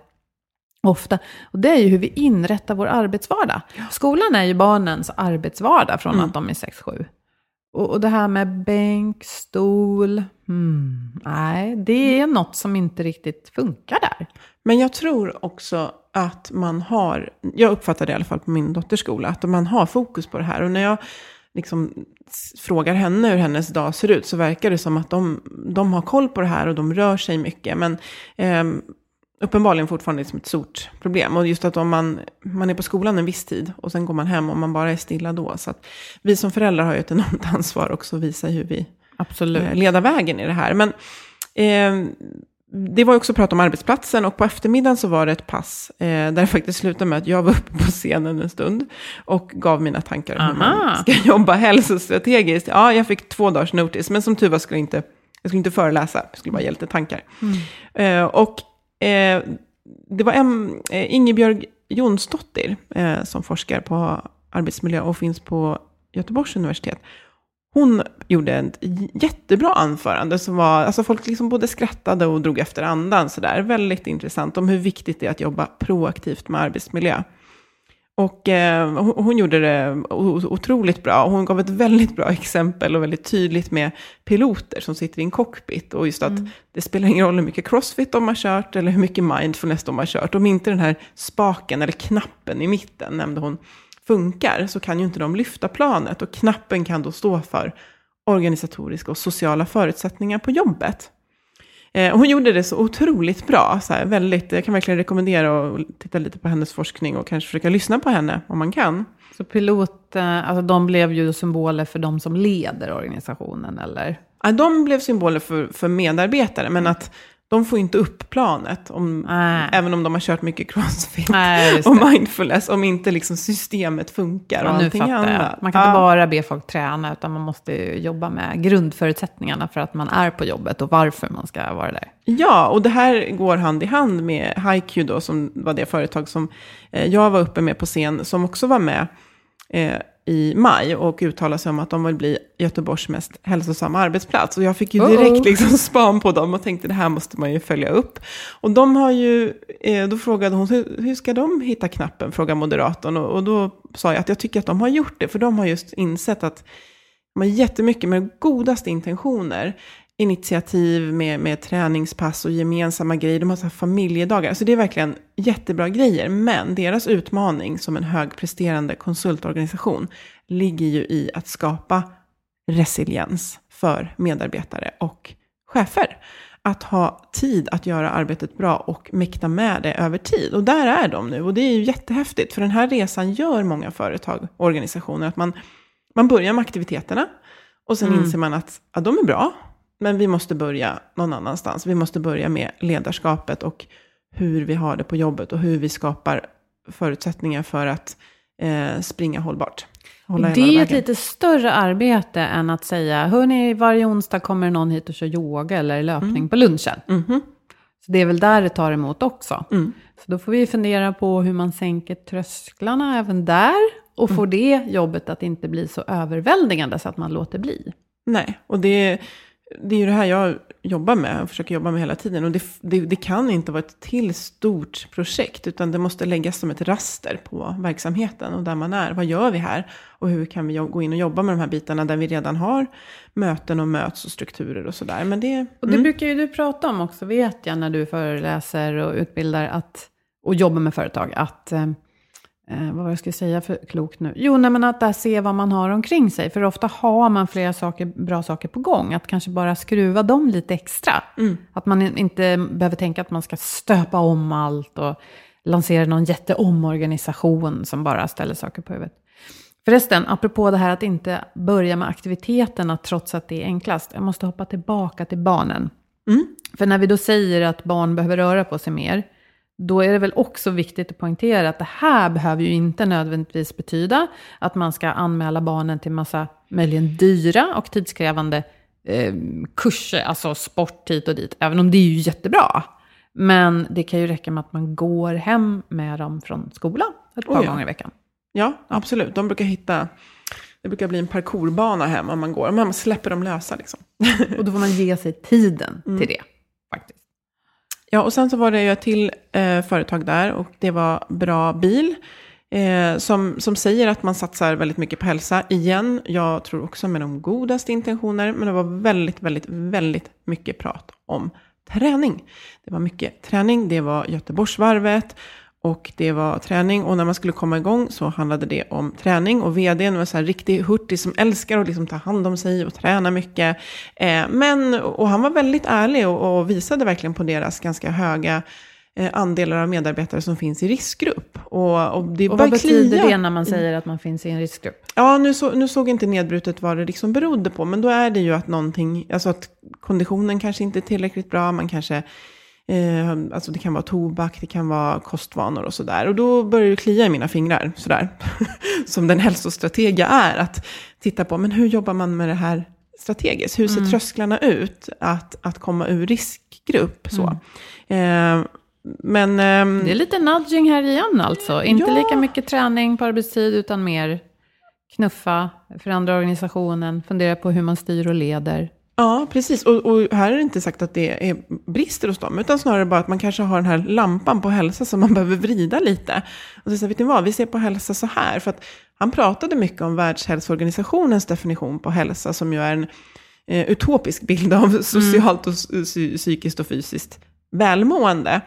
ofta. Och det är ju hur vi inrättar vår arbetsvardag. Skolan är ju barnens arbetsvardag från mm. att de är 6-7. Och, och det här med bänk, stol, hmm, nej, det är något som inte riktigt funkar där. Men jag tror också att man har, jag uppfattar det i alla fall på min dotters skola, att man har fokus på det här. Och när jag liksom frågar henne hur hennes dag ser ut så verkar det som att de, de har koll på det här och de rör sig mycket. Men eh, uppenbarligen fortfarande liksom ett stort problem. Och just att om man, man är på skolan en viss tid och sen går man hem och man bara är stilla då. Så att vi som föräldrar har ju ett enormt ansvar också att visa hur vi Absolut. Eh, leda vägen i det här. Men eh, det var också prat om arbetsplatsen och på eftermiddagen så var det ett pass eh, där det faktiskt slutade med att jag var uppe på scenen en stund och gav mina tankar om hur man ska jobba hälsostrategiskt. Ja, jag fick två dagars notice, men som tur var skulle jag inte, jag skulle inte föreläsa, jag skulle bara ge lite tankar. Mm. Eh, och eh, det var en, eh, Ingebjörg Jonsdottir eh, som forskar på arbetsmiljö och finns på Göteborgs universitet. Hon gjorde ett jättebra anförande som var, alltså folk liksom både skrattade och drog efter andan sådär. Väldigt intressant om hur viktigt det är att jobba proaktivt med arbetsmiljö. Och eh, hon, hon, gjorde det otroligt bra. Hon gav ett väldigt bra exempel och väldigt tydligt med piloter som sitter i en cockpit. Och just att mm. det spelar ingen roll hur mycket crossfit de har kört eller hur mycket mindfulness de har kört. Om inte den här spaken eller knappen i mitten, nämnde hon, funkar så kan ju inte de lyfta planet och knappen kan då stå för organisatoriska och sociala förutsättningar på jobbet. Eh, hon gjorde det så otroligt bra, så här, väldigt, jag kan verkligen rekommendera att titta lite på hennes forskning och kanske försöka lyssna på henne om man kan. Så pilot, eh, alltså de blev ju symboler för de som leder organisationen eller? Ja, de blev symboler för, för medarbetare, men att de får inte upp planet, om, även om de har kört mycket crossfit Nej, och mindfulness, om inte liksom systemet funkar och ja, allting annat. Man kan ja. inte bara be folk träna, utan man måste jobba med grundförutsättningarna för att man är på jobbet och varför man ska vara där. Ja, och det här går hand i hand med HiQ då, som var det företag som eh, jag var uppe med på scen, som också var med eh, i maj och uttalade sig om att de vill bli Göteborgs mest hälsosamma arbetsplats. Och jag fick ju direkt uh -oh. liksom span på dem och tänkte det här måste man ju följa upp. Och de har ju, eh, då frågade hon hur ska de hitta knappen, frågade moderatorn. Och, och då sa jag att jag tycker att de har gjort det, för de har just insett att har jättemycket med godaste intentioner initiativ med, med träningspass och gemensamma grejer. De har så familjedagar. Så det är verkligen jättebra grejer. Men deras utmaning som en högpresterande konsultorganisation ligger ju i att skapa resiliens för medarbetare och chefer. Att ha tid att göra arbetet bra och mäkta med det över tid. Och där är de nu. Och det är ju jättehäftigt. För den här resan gör många företag och organisationer. Att man, man börjar med aktiviteterna. Och sen mm. inser man att ja, de är bra. Men vi måste börja någon annanstans. Vi måste börja med ledarskapet och hur vi har det på jobbet och hur vi skapar förutsättningar för att eh, springa hållbart. det är ett lite större arbete än att säga, hörni, varje onsdag kommer någon hit och kör yoga eller löpning mm. på lunchen. Mm -hmm. Så det är väl där det tar emot också. Mm. Så då får vi fundera på hur man sänker trösklarna även där och får mm. det jobbet att inte bli så överväldigande så att man låter bli. Nej, och det det är ju det här jag jobbar med och försöker jobba med hela tiden. Och det, det, det, kan inte vara ett till stort projekt, utan det måste läggas som ett raster på verksamheten och där man är. Vad gör vi här? Och hur kan vi gå in och jobba med de här bitarna där vi redan har möten och möts och strukturer och sådär. Men det, och det mm. brukar ju du prata om också, vet jag, när du föreläser och utbildar att, och jobbar med företag, att eh, vad var jag skulle säga för klokt nu? Jo, nej, men att där se vad man har omkring sig. För ofta har man flera saker, bra saker på gång. Att kanske bara skruva dem lite extra. Mm. Att man inte behöver tänka att man ska stöpa om allt och lansera någon jätteomorganisation som bara ställer saker på huvudet. Förresten, apropå det här att inte börja med aktiviteterna trots att det är enklast. Jag måste hoppa tillbaka till barnen. Mm. För när vi då säger att barn behöver röra på sig mer, då är det väl också viktigt att poängtera att det här behöver ju inte nödvändigtvis betyda att man ska anmäla barnen till massa möjligen dyra och tidskrävande eh, kurser, alltså sport hit och dit, även om det är ju jättebra. Men det kan ju räcka med att man går hem med dem från skolan ett par oh ja. gånger i veckan. Ja, absolut. De brukar hitta, det brukar bli en parkourbana hem om man går, men man släpper dem lösa liksom. och då får man ge sig tiden mm. till det, faktiskt. Ja, och sen så var det ju ett till eh, företag där och det var Bra Bil. Eh, som, som säger att man satsar väldigt mycket på hälsa. Igen, jag tror också med de godaste intentioner, men det var väldigt, väldigt, väldigt mycket prat om träning. Det var mycket träning, det var Göteborgsvarvet och det var träning. Och när man skulle komma igång så handlade det om träning. Och vdn var så här riktig hurtig som älskar att liksom ta hand om sig och träna mycket. Eh, men, och han var väldigt ärlig och, och visade verkligen på deras ganska höga eh, andelar av medarbetare som finns i riskgrupp. Och, och, det Och vad betyder klia. det när man säger att man finns i en riskgrupp? Ja, nu, så, nu såg inte nedbrutet vad det liksom berodde på, men då är det ju att någonting, alltså att konditionen kanske inte är tillräckligt bra, man kanske, eh, alltså det kan vara tobak, det kan vara kostvanor och sådär. Och då börjar det klia i mina fingrar, sådär, som den hälsostrateg jag är, att titta på, men hur jobbar man med det här strategiskt? Hur ser trösklarna ut att, att komma ur riskgrupp? Så. Eh, men... ehm, Det är lite nudging här igen alltså. Inte Ja. lika mycket träning på arbetstid, utan mer knuffa, förändra organisationen, fundera på hur man styr och leder. Ja, precis. Och, och här är det inte sagt att det är brister hos dem, utan snarare bara att man kanske har den här lampan på hälsa som man behöver vrida lite. Och så säger, vet ni vad, vi ser på hälsa så här. För att han pratade mycket om Världshälsoorganisationens definition på hälsa, som ju är en eh, utopisk bild av socialt och psy- psykiskt och fysiskt välmående.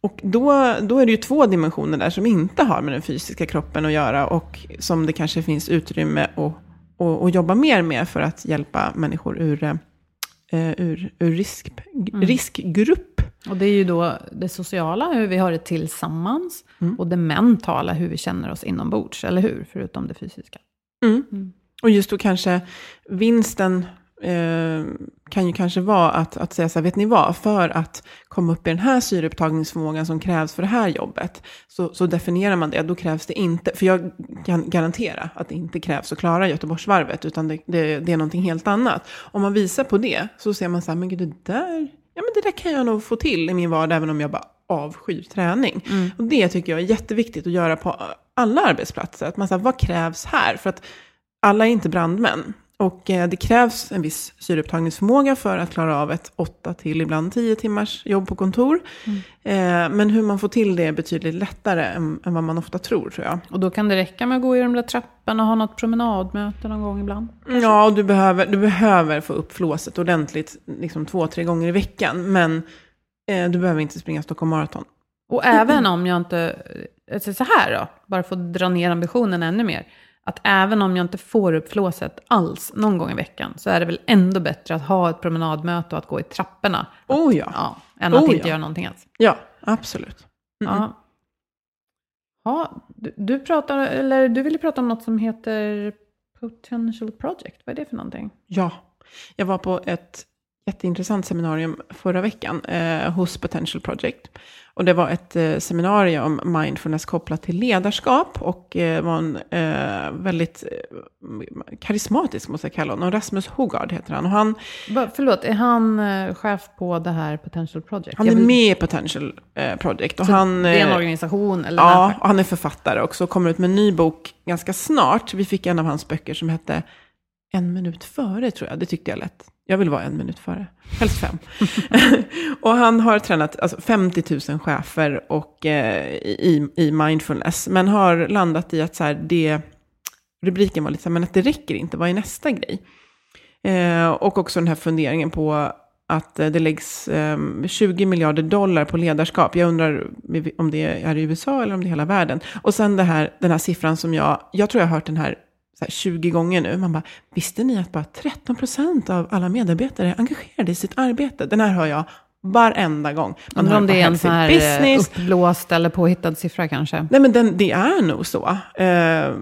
Och då, då är det ju två dimensioner där som inte har med den fysiska kroppen att göra och som det kanske finns utrymme att, att, att jobba mer med för att hjälpa människor ur, eh, ur, ur risk, riskgrupp. Och det är ju då det sociala, hur vi har det tillsammans, Mm. och det mentala, hur vi känner oss inombords, eller hur? Förutom det fysiska. Och just då kanske vinsten eh, kan ju kanske vara att, att säga så här, vet ni vad, för att komma upp i den här syreupptagningsförmågan som krävs för det här jobbet, så, så definierar man det, då krävs det inte, för jag kan garantera att det inte krävs att klara Göteborgsvarvet, utan det, det, det är någonting helt annat. Om man visar på det, så ser man så här, men gud, det där, ja men det där kan jag nog få till i min vardag, även om jag bara avskyr träning. Och det tycker jag är jätteviktigt att göra på alla arbetsplatser, att man säger, vad krävs här? För att alla är inte brandmän. Och eh, det krävs en viss syreupptagningsförmåga för att klara av ett åtta till ibland tio timmars jobb på kontor. Eh, men hur man får till det är betydligt lättare än, än vad man ofta tror, tror jag. Och då kan det räcka med att gå i de där trapporna och ha något promenadmöte någon gång ibland. Ja, och du behöver, du behöver få upp flåset ordentligt, liksom två, tre gånger i veckan. Men eh, du behöver inte springa Stockholm Marathon. Och även om jag inte, alltså så här då, bara för att dra ner ambitionen ännu mer. Att även om jag inte får upp flåset alls någon gång i veckan, så är det väl ändå bättre att ha ett promenadmöte och att gå i trapporna. Oh ja, Ja, än att Oh, inte ja. göra någonting alls. ja absolut. Ja. Ja, du, du, pratar, eller du ville prata om något som heter Potential Project. Vad är det för någonting? Ja, jag var på ett jätteintressant seminarium förra veckan eh, hos Potential Project. Och det var ett eh, seminarium om mindfulness kopplat till ledarskap och eh, var en eh, väldigt eh, karismatisk, måste jag kalla honom. Rasmus Hogard heter han. Och han, Va, förlåt, är han eh, chef på det här Potential Project? han är vill- med i Potential eh, Project. Och Så han, det är en organisation eller Ja, och han är författare också. Kommer ut med en ny bok ganska snart. Vi fick en av hans böcker som hette En minut före, tror jag. Det tyckte jag lätt. Jag vill vara en minut före. Helst fem. och han har tränat alltså, 50 000 chefer och, eh, i, i mindfulness. Men har landat i att så här, det, rubriken var lite så här, men att det räcker inte. Vad är nästa grej? Eh, och också den här funderingen på att eh, det läggs eh, 20 miljarder dollar på ledarskap. Jag undrar om det är i USA eller om det är hela världen. Och sen det här, den här siffran som jag, jag tror jag har hört den här, 20 gånger nu. Man bara, visste ni att bara 13 procent av alla medarbetare är engagerade i sitt arbete? Den här hör jag varenda gång. Man Undrar om det är en sån här eh, business. uppblåst eller påhittad siffra kanske? Nej men den, det är nog så. Eh, eh,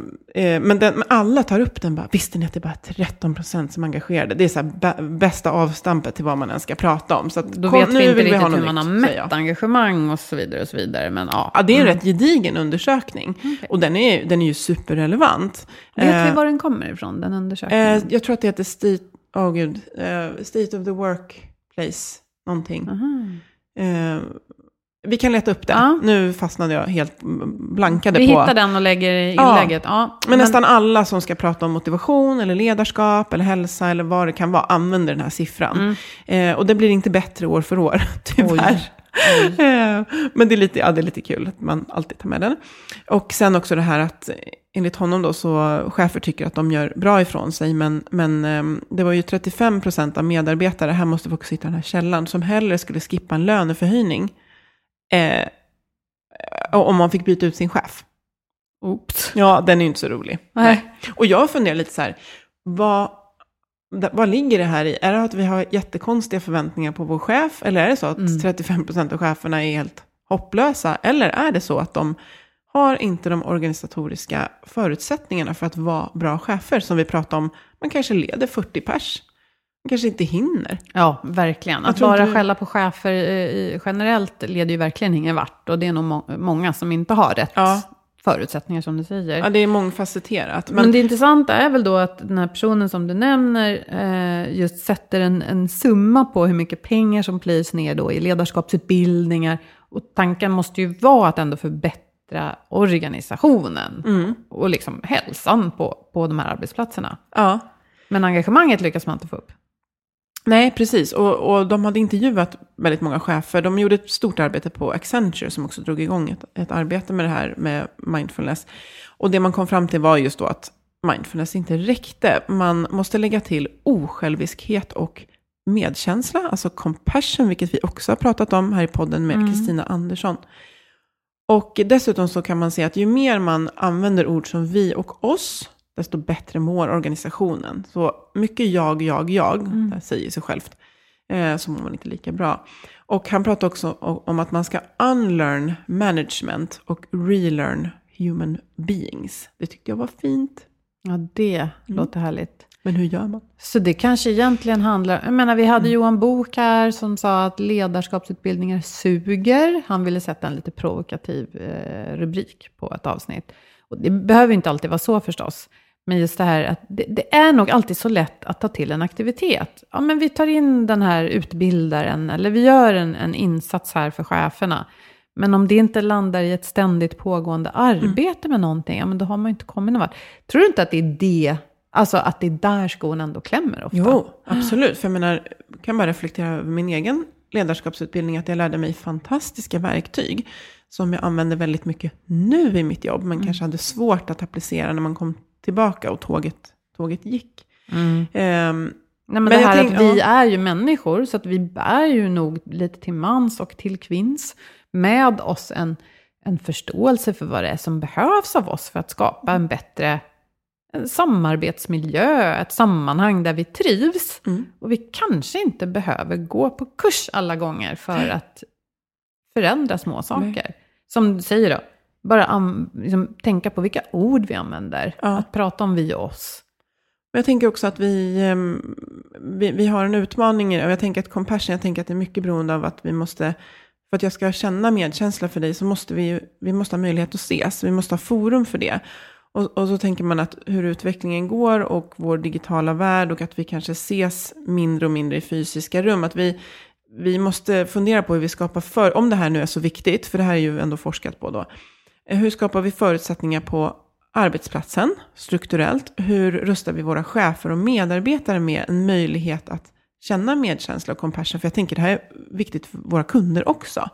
men, den, men alla tar upp den bara, visste ni att det är bara 13 procent som är engagerade? Det är så bästa avstampet till vad man ens ska prata om. Så att, Då kom, vet nu vi inte vill riktigt ha hur man har säger jag. mätt engagemang och så vidare. och så vidare. Men ja, Ja, det är en Mm. rätt gedigen undersökning. Och den är, den är ju superrelevant. Vet vi Eh, var den kommer ifrån, den undersökningen? eh, jag tror att det heter State, oh gud, eh, State of the Workplace, någonting. Eh, vi kan leta upp det. Ja. Nu fastnade jag helt blankade Vi på... hittar den och lägger i inlägget. Ja, Men nästan alla som ska prata om motivation eller ledarskap eller hälsa eller vad det kan vara använder den här siffran. Mm. Eh, och det blir inte bättre år för år, tyvärr. Oj. Eh, Men det är, lite, ja, det är lite kul att man alltid tar med den. Och sen också det här att enligt honom då så chefer tycker att de gör bra ifrån sig. Men, men ehm, det var ju 35 procent av medarbetare, här måste vi också hitta den här källan, som hellre skulle skippa en löneförhöjning eh, om man fick byta ut sin chef. Oops. Ja, den är ju inte så rolig. Nej. Och jag funderar lite så här, vad, vad ligger det här i? Är det att vi har jättekonstiga förväntningar på vår chef? Eller är det så att 35% av cheferna är helt hopplösa? Eller är det så att de har inte de organisatoriska förutsättningarna för att vara bra chefer? Som vi pratade om, man kanske leder 40 pers. Man kanske inte hinner. Ja, verkligen. Att bara inte- skälla på chefer eh, generellt leder ju verkligen ingen vart. Och det är nog må- många som inte har rätt Ja. Förutsättningar som du säger. Ja, det är mångfacetterat. Men, Men, det intressanta är väl då att den här personen som du nämner eh, just sätter en, en summa på hur mycket pengar som plöjs ner då i ledarskapsutbildningar. Och tanken måste ju vara att ändå förbättra organisationen Mm. och liksom hälsan på, på de här arbetsplatserna. ja. Men engagemanget lyckas man inte få upp. Nej, precis. Och, och de hade intervjuat väldigt många chefer. De gjorde ett stort arbete på Accenture som också drog igång ett, ett arbete med det här med mindfulness. Och det man kom fram till var just då att mindfulness inte räckte. Man måste lägga till osjälviskhet och medkänsla, alltså compassion, vilket vi också har pratat om här i podden med Kristina Andersson. Och dessutom så kan man se att ju mer man använder ord som vi och oss, desto bättre mår organisationen. Så mycket jag, jag, jag, det säger sig självt, eh, så mår man inte lika bra. Och han pratar också om att man ska unlearn management och relearn human beings. Det tyckte jag var fint. Ja, det låter härligt. Men hur gör man? Så det kanske egentligen handlar... Jag menar, vi Mm. hade Johan Bok här som sa att ledarskapsutbildningar suger. Han ville sätta en lite provokativ eh, rubrik på ett avsnitt. Och det behöver inte alltid vara så förstås. Men just det här att det, det är nog alltid så lätt att ta till en aktivitet. Ja, men vi tar in den här utbildaren eller vi gör en, en insats här för cheferna. Men om det inte landar i ett ständigt pågående arbete med någonting, ja, men då har man ju inte kommit någon vart. Tror du inte att det är det, alltså att det är där skon ändå klämmer ofta? Jo, absolut. För jag menar, jag kan bara reflektera över min egen ledarskapsutbildning, att jag lärde mig fantastiska verktyg som jag använder väldigt mycket nu i mitt jobb, men kanske hade svårt att applicera när man kom tillbaka och tåget, tåget gick. Ehm, Nej, men, Men det här tänk- att vi ja. är ju människor, så att vi bär ju nog lite till mans och till kvinns med oss en, en förståelse för vad det är som behövs av oss för att skapa en bättre en samarbetsmiljö, ett sammanhang där vi trivs. Mm. Och vi kanske inte behöver gå på kurs alla gånger för att förändra små saker. Som du säger då, bara liksom, tänka på vilka ord vi använder. Ja. Att prata om vi och oss. Jag tänker också att vi, ehm, vi, vi har en utmaning, i- och jag tänker att compassion, jag tänker att det är mycket beroende av att vi måste, för att jag ska känna medkänsla för dig så måste vi, vi måste ha möjlighet att ses, vi måste ha forum för det. Och, och så tänker man att hur utvecklingen går och vår digitala värld och att vi kanske ses mindre och mindre i fysiska rum, att vi, vi måste fundera på hur vi skapar för, om det här nu är så viktigt, för det här är ju ändå forskat på då, hur skapar vi förutsättningar på arbetsplatsen strukturellt? Hur rustar vi våra chefer och medarbetare med en möjlighet att känna medkänsla och compassion? För jag tänker det här är viktigt för våra kunder också.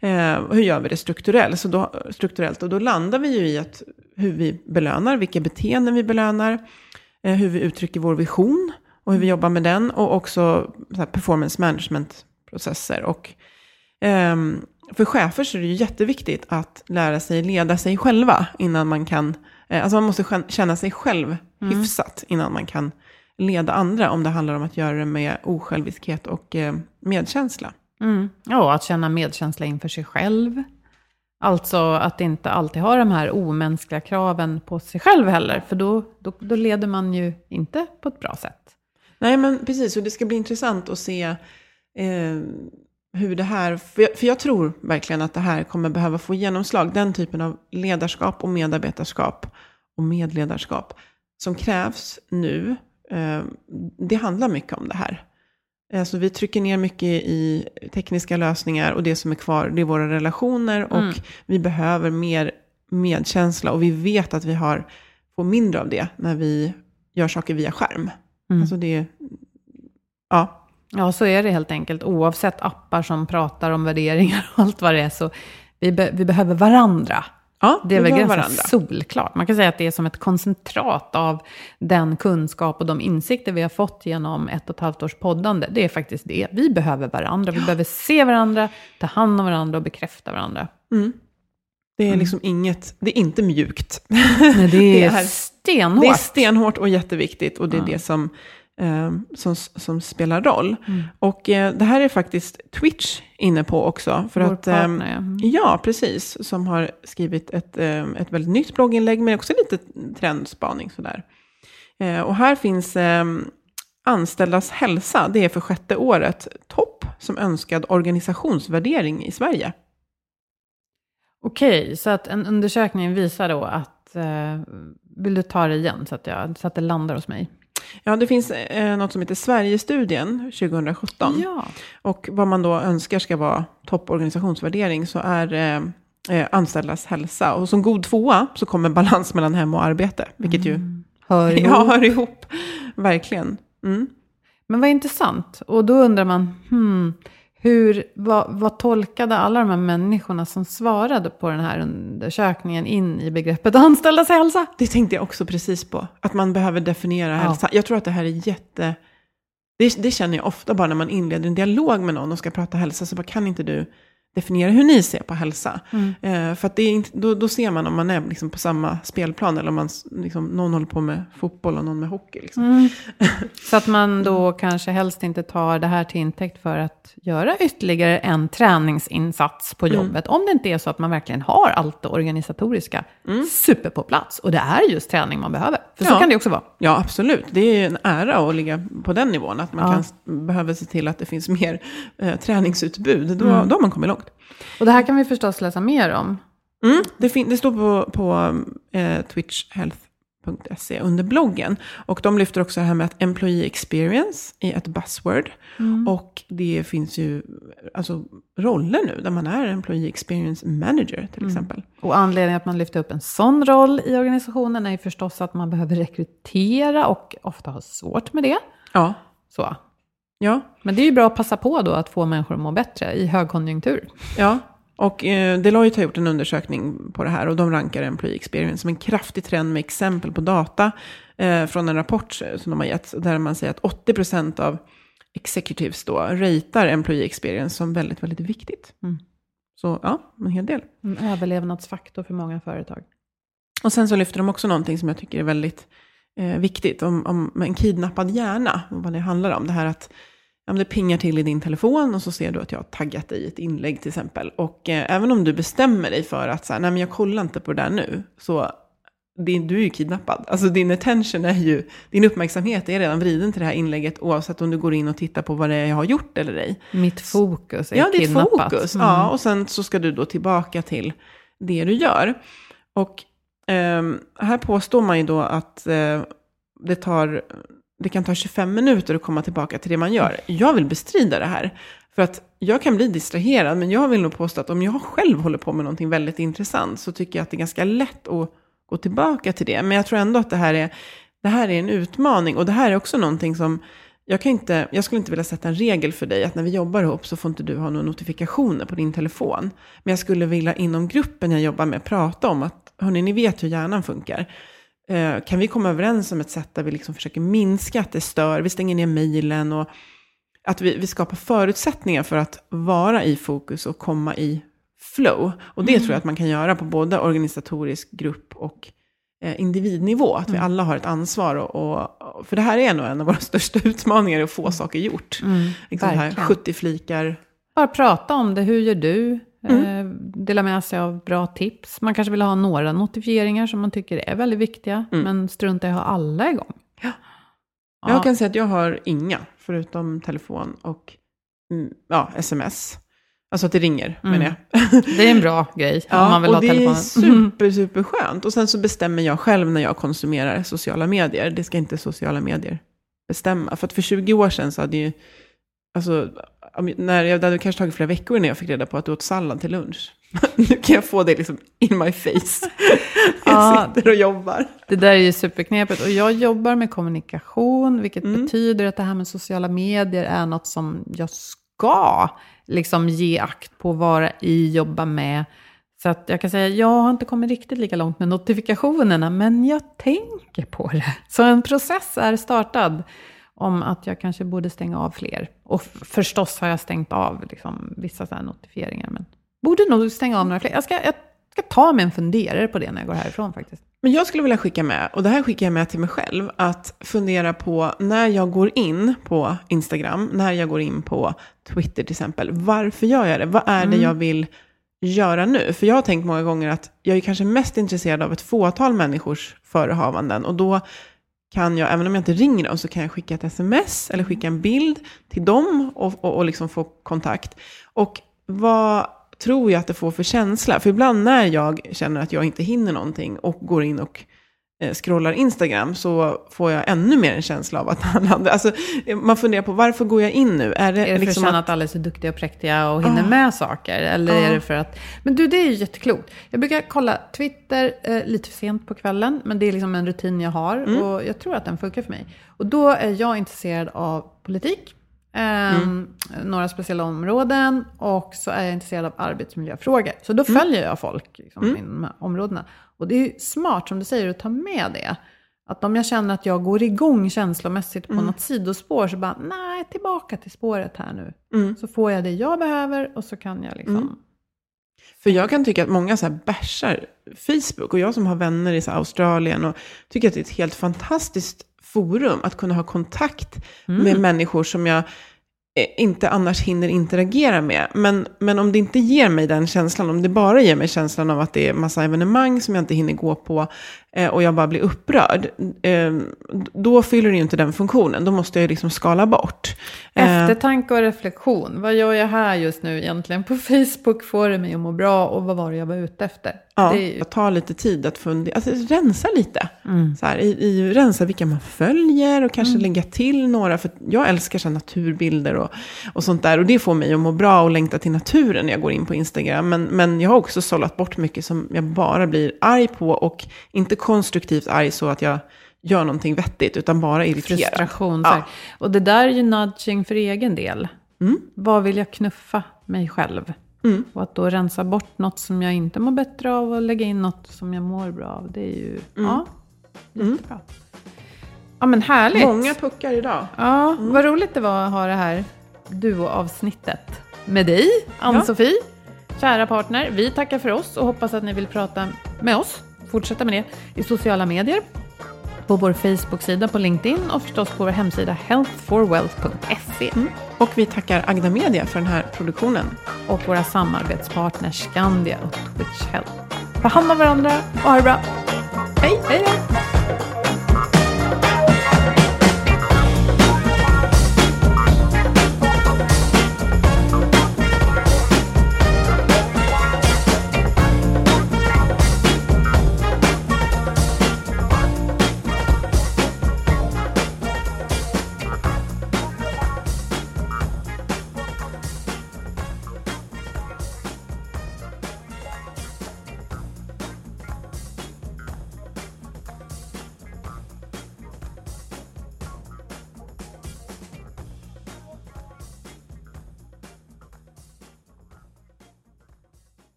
Eh, hur gör vi det strukturellt? Så då, strukturellt? Och då landar vi ju i att hur vi belönar, vilka beteenden vi belönar, eh, hur vi uttrycker vår vision och hur vi jobbar med den och också performance management-processer. Och Ehm, för chefer så är det ju jätteviktigt att lära sig leda sig själva innan man kan, eh, alltså man måste känna sig själv hyfsat innan man kan leda andra om det handlar om att göra det med osjälviskhet och eh, medkänsla. Mm. Ja, att känna medkänsla inför sig själv. Alltså att inte alltid ha de här omänskliga kraven på sig själv heller. För då, då, då leder man ju inte på ett bra sätt. Nej men precis, och det ska bli intressant att se eh, hur det här, för jag, för jag tror verkligen att det här kommer behöva få genomslag, den typen av ledarskap och medarbetarskap och medledarskap som krävs nu, eh, det handlar mycket om det här. Alltså vi trycker ner mycket i tekniska lösningar och det som är kvar, det är våra relationer och Mm. vi behöver mer medkänsla och vi vet att vi har, får mindre av det när vi gör saker via skärm. Mm. Alltså det, ja, Ja, så är det helt enkelt. Oavsett appar som pratar om värderingar och allt vad det är, så vi, be vi behöver varandra. Ja, Det är väl ganska solklart. Man kan säga att det är som ett koncentrat av den kunskap och de insikter vi har fått genom ett och ett halvt års poddande. Det är faktiskt det. Vi behöver varandra. Vi behöver se varandra, ta hand om varandra och bekräfta varandra. Det är liksom inget, det är inte mjukt. Men det är, är- stenhårt. Det är stenhårt och jätteviktigt och det är det som, som, som spelar roll. Mm. Och eh, det här är faktiskt Twitch inne på också. För Vår att, ehm, partner, ja. Mm. ja, precis. Som har skrivit ett, eh, ett väldigt nytt blogginlägg, men också lite trendspaning sådär. Eh, och här finns eh, Anställdas hälsa, det är för sjätte året topp som önskad organisationsvärdering i Sverige. Okej, så att en undersökning visar då att... Eh, vill du ta det igen så att, jag, så att det landar hos mig? Ja, det finns eh, något som heter Sverigestudien 2017. Ja. Och vad man då önskar ska vara topporganisationsvärdering så är eh, eh, anställdas hälsa. Och som god tvåa så kommer balans mellan hem och arbete. Vilket ju Hör ihop. ja, hör ihop. Verkligen. Mm. Men vad intressant. Och då undrar man, hmm, hur, vad, vad tolkade alla de här människorna som svarade på den här undersökningen in i begreppet anställdas hälsa? Det tänkte jag också precis på. Att man behöver definiera hälsa. Jag tror att det här är jätte... Det, det känner jag ofta bara när man inleder en dialog med någon och ska prata hälsa. Så bara, kan inte du definiera hur ni ser på hälsa? Eh, för att det är inte, då, då ser man om man är liksom på samma spelplan. Eller om man, liksom, någon håller på med fotboll och någon med hockey. Liksom. Så att man då kanske helst inte tar det här till intäkt för att göra ytterligare en träningsinsats på jobbet. Om det inte är så att man verkligen har allt det organisatoriska super på plats. Och det är just träning man behöver. För så Ja. kan det också vara. Ja, absolut. Det är en ära att ligga på den nivån. Att man Ja. kan, behöver se till att det finns mer eh, träningsutbud. Då, Mm. då har man kommit långt. Och det här kan vi förstås läsa mer om. Mm, det, det står på, på eh, twitchhealth.se under bloggen. Och de lyfter också det här med att employee experience är ett buzzword. Och det finns ju alltså, roller nu där man är employee experience manager till exempel. Och anledningen att man lyfter upp en sån roll i organisationen är ju förstås att man behöver rekrytera och ofta har svårt med det. Ja, Så. Ja, Men det är ju bra att passa på då att få människor att må bättre i högkonjunktur. ja. Och eh, Deloitte har gjort en undersökning på det här och de rankar employee experience som en kraftig trend med exempel på data eh, från en rapport som de har gett. Där man säger att 80% av executives då ratear employee experience som väldigt, väldigt viktigt. Mm. Så ja, en hel del. En överlevnadsfaktor för många företag. Och sen så lyfter de också någonting som jag tycker är väldigt eh, viktigt, om, om en kidnappad hjärna, vad det handlar om. Det här att ja, det pingar till i din telefon och så ser du att jag har taggat dig i ett inlägg till exempel. Och eh, även om du bestämmer dig för att så här, nej men jag kollar inte på det där nu, så din, du är ju kidnappad. Alltså din attention är ju, din uppmärksamhet är redan vriden till det här inlägget, oavsett om du går in och tittar på vad det är jag har gjort eller ej. Mitt fokus är Ja, ditt kidnappat. fokus. Mm. Ja, och sen så ska du då tillbaka till det du gör. Och ehm, här påstår man ju då att eh, det, tar, det kan ta 25 minuter att komma tillbaka till det man gör. Jag vill bestrida det här. För att jag kan bli distraherad, men jag vill nog påstå att om jag själv håller på med någonting väldigt intressant så tycker jag att det är ganska lätt att gå tillbaka till det. Men jag tror ändå att det här är, det här är en utmaning och det här är också någonting som jag, kan inte, jag skulle inte vilja sätta en regel för dig att när vi jobbar ihop så får inte du ha några notifikationer på din telefon. Men jag skulle vilja inom gruppen jag jobbar med prata om att, hörni, ni vet hur hjärnan funkar. Eh, kan vi komma överens om ett sätt där vi liksom försöker minska att det stör, vi stänger ner mejlen och att vi, vi skapar förutsättningar för att vara i fokus och komma i flow. Och det tror jag att man kan göra på både organisatorisk grupp och eh, individnivå. Att vi alla har ett ansvar. Och, och, för det här är nog en av våra största utmaningar, att få saker gjort. Mm, liksom här verkligen. 70 flikar. Bara prata om det. Hur gör du? Mm. Eh, dela med sig av bra tips. Man kanske vill ha några notifieringar som man tycker är väldigt viktiga. Mm. Men strunta i att ha alla igång. Ja. Ja. Jag kan säga att jag har inga, förutom telefon och mm, ja, sms. Alltså att det ringer, Mm. menar jag. Det är en bra grej om man vill och ha det telefonen. är super, super skönt. Och sen så bestämmer jag själv när jag konsumerar sociala medier. Det ska inte sociala medier bestämma. För att för 20 år sedan så hade ju, alltså, om- när jag, det hade kanske tagit flera veckor innan jag fick reda på att du åt sallad till lunch. nu kan jag få det liksom in my face. jag Ja. sitter och jobbar. Det där är ju superknepigt. Och jag jobbar med kommunikation, vilket Mm. betyder att det här med sociala medier är något som jag ska liksom ge akt på, vara i, jobba med. Så att jag kan säga, jag har inte kommit riktigt lika långt med notifikationerna, men jag tänker på det. Så en process är startad om att jag kanske borde stänga av fler. Och förstås har jag stängt av liksom, vissa så här notifieringar, men borde nog stänga av några fler. Jag ska, jag ska ta mig en funderare på det när jag går härifrån faktiskt. Men jag skulle vilja skicka med, och det här skickar jag med till mig själv, att fundera på när jag går in på Instagram, när jag går in på Twitter till exempel, varför gör jag det? Vad är det jag vill göra nu? För jag har tänkt många gånger att jag är kanske mest intresserad av ett fåtal människors förehavanden, och då kan jag, även om jag inte ringer dem, så kan jag skicka ett sms eller skicka en bild till dem och, och, och liksom få kontakt. Och vad tror jag att det får för känsla? För ibland när jag känner att jag inte hinner någonting och går in och scrollar Instagram så får jag ännu mer en känsla av att andra... Alltså, eh, man funderar på varför går jag in nu? Är det, Är det för att liksom känna att, att alla är så duktiga och präktiga och hinner med saker? Eller är det för att... Men du, det är ju jätteklokt. Jag brukar kolla Twitter eh, lite sent på kvällen, men det är liksom en rutin jag har Mm. och jag tror att den funkar för mig. Och då är jag intresserad av politik, ehm, Mm. några speciella områden och så är jag intresserad av arbetsmiljöfrågor. Så då Mm. följer jag folk liksom, inom de här områdena. Och det är smart, som du säger, att ta med det. Att om jag känner att jag går igång känslomässigt på något sidospår så bara, nej, tillbaka till spåret här nu. Mm. Så får jag det jag behöver och så kan jag liksom... För jag kan tycka att många så här bärsar Facebook, och jag som har vänner i så Australien, och tycker att det är ett helt fantastiskt forum att kunna ha kontakt med människor som jag Eh, inte annars hinner interagera med. Men, men om det inte ger mig den känslan, om det bara ger mig känslan av att det är massa evenemang som jag inte hinner gå på eh, och jag bara blir upprörd, eh, då fyller det ju inte den funktionen. Då måste jag ju liksom skala bort. Eh, Eftertanke och reflektion. Vad gör jag här just nu egentligen? På Facebook får det mig att må bra och vad var det jag var ute efter? Ja, Det ju, tar lite tid att fundera, alltså rensa lite. Så här, i, i, rensa vilka man följer och kanske lägga till några. För jag älskar så naturbilder och, och sånt där. Och det får mig att må bra och längta till naturen när jag går in på Instagram. Men, men jag har också sållat bort mycket som jag bara blir arg på. Och inte konstruktivt arg så att jag gör någonting vettigt, utan bara irriterad. frustration. Ja. Och det där är ju nudging för egen del. Mm. Vad vill jag knuffa mig själv? Och att då rensa bort något som jag inte mår bättre av och lägga in något som jag mår bra av. Det är ju Mm. ja, jättebra. Ja men härligt. Många puckar idag. Ja, Mm. vad roligt det var att ha det här duo-avsnittet med dig, Ann-Sofie. Kära partner, vi tackar för oss och hoppas att ni vill prata med oss. Fortsätta med det i sociala medier, på vår Facebook-sida på LinkedIn och förstås på vår hemsida healthforwealth.se. Och vi tackar Agda Media för den här produktionen. Och våra samarbetspartners Skandia och Twitch Health. Ta hand om varandra och ha det bra. Hej! Hej då!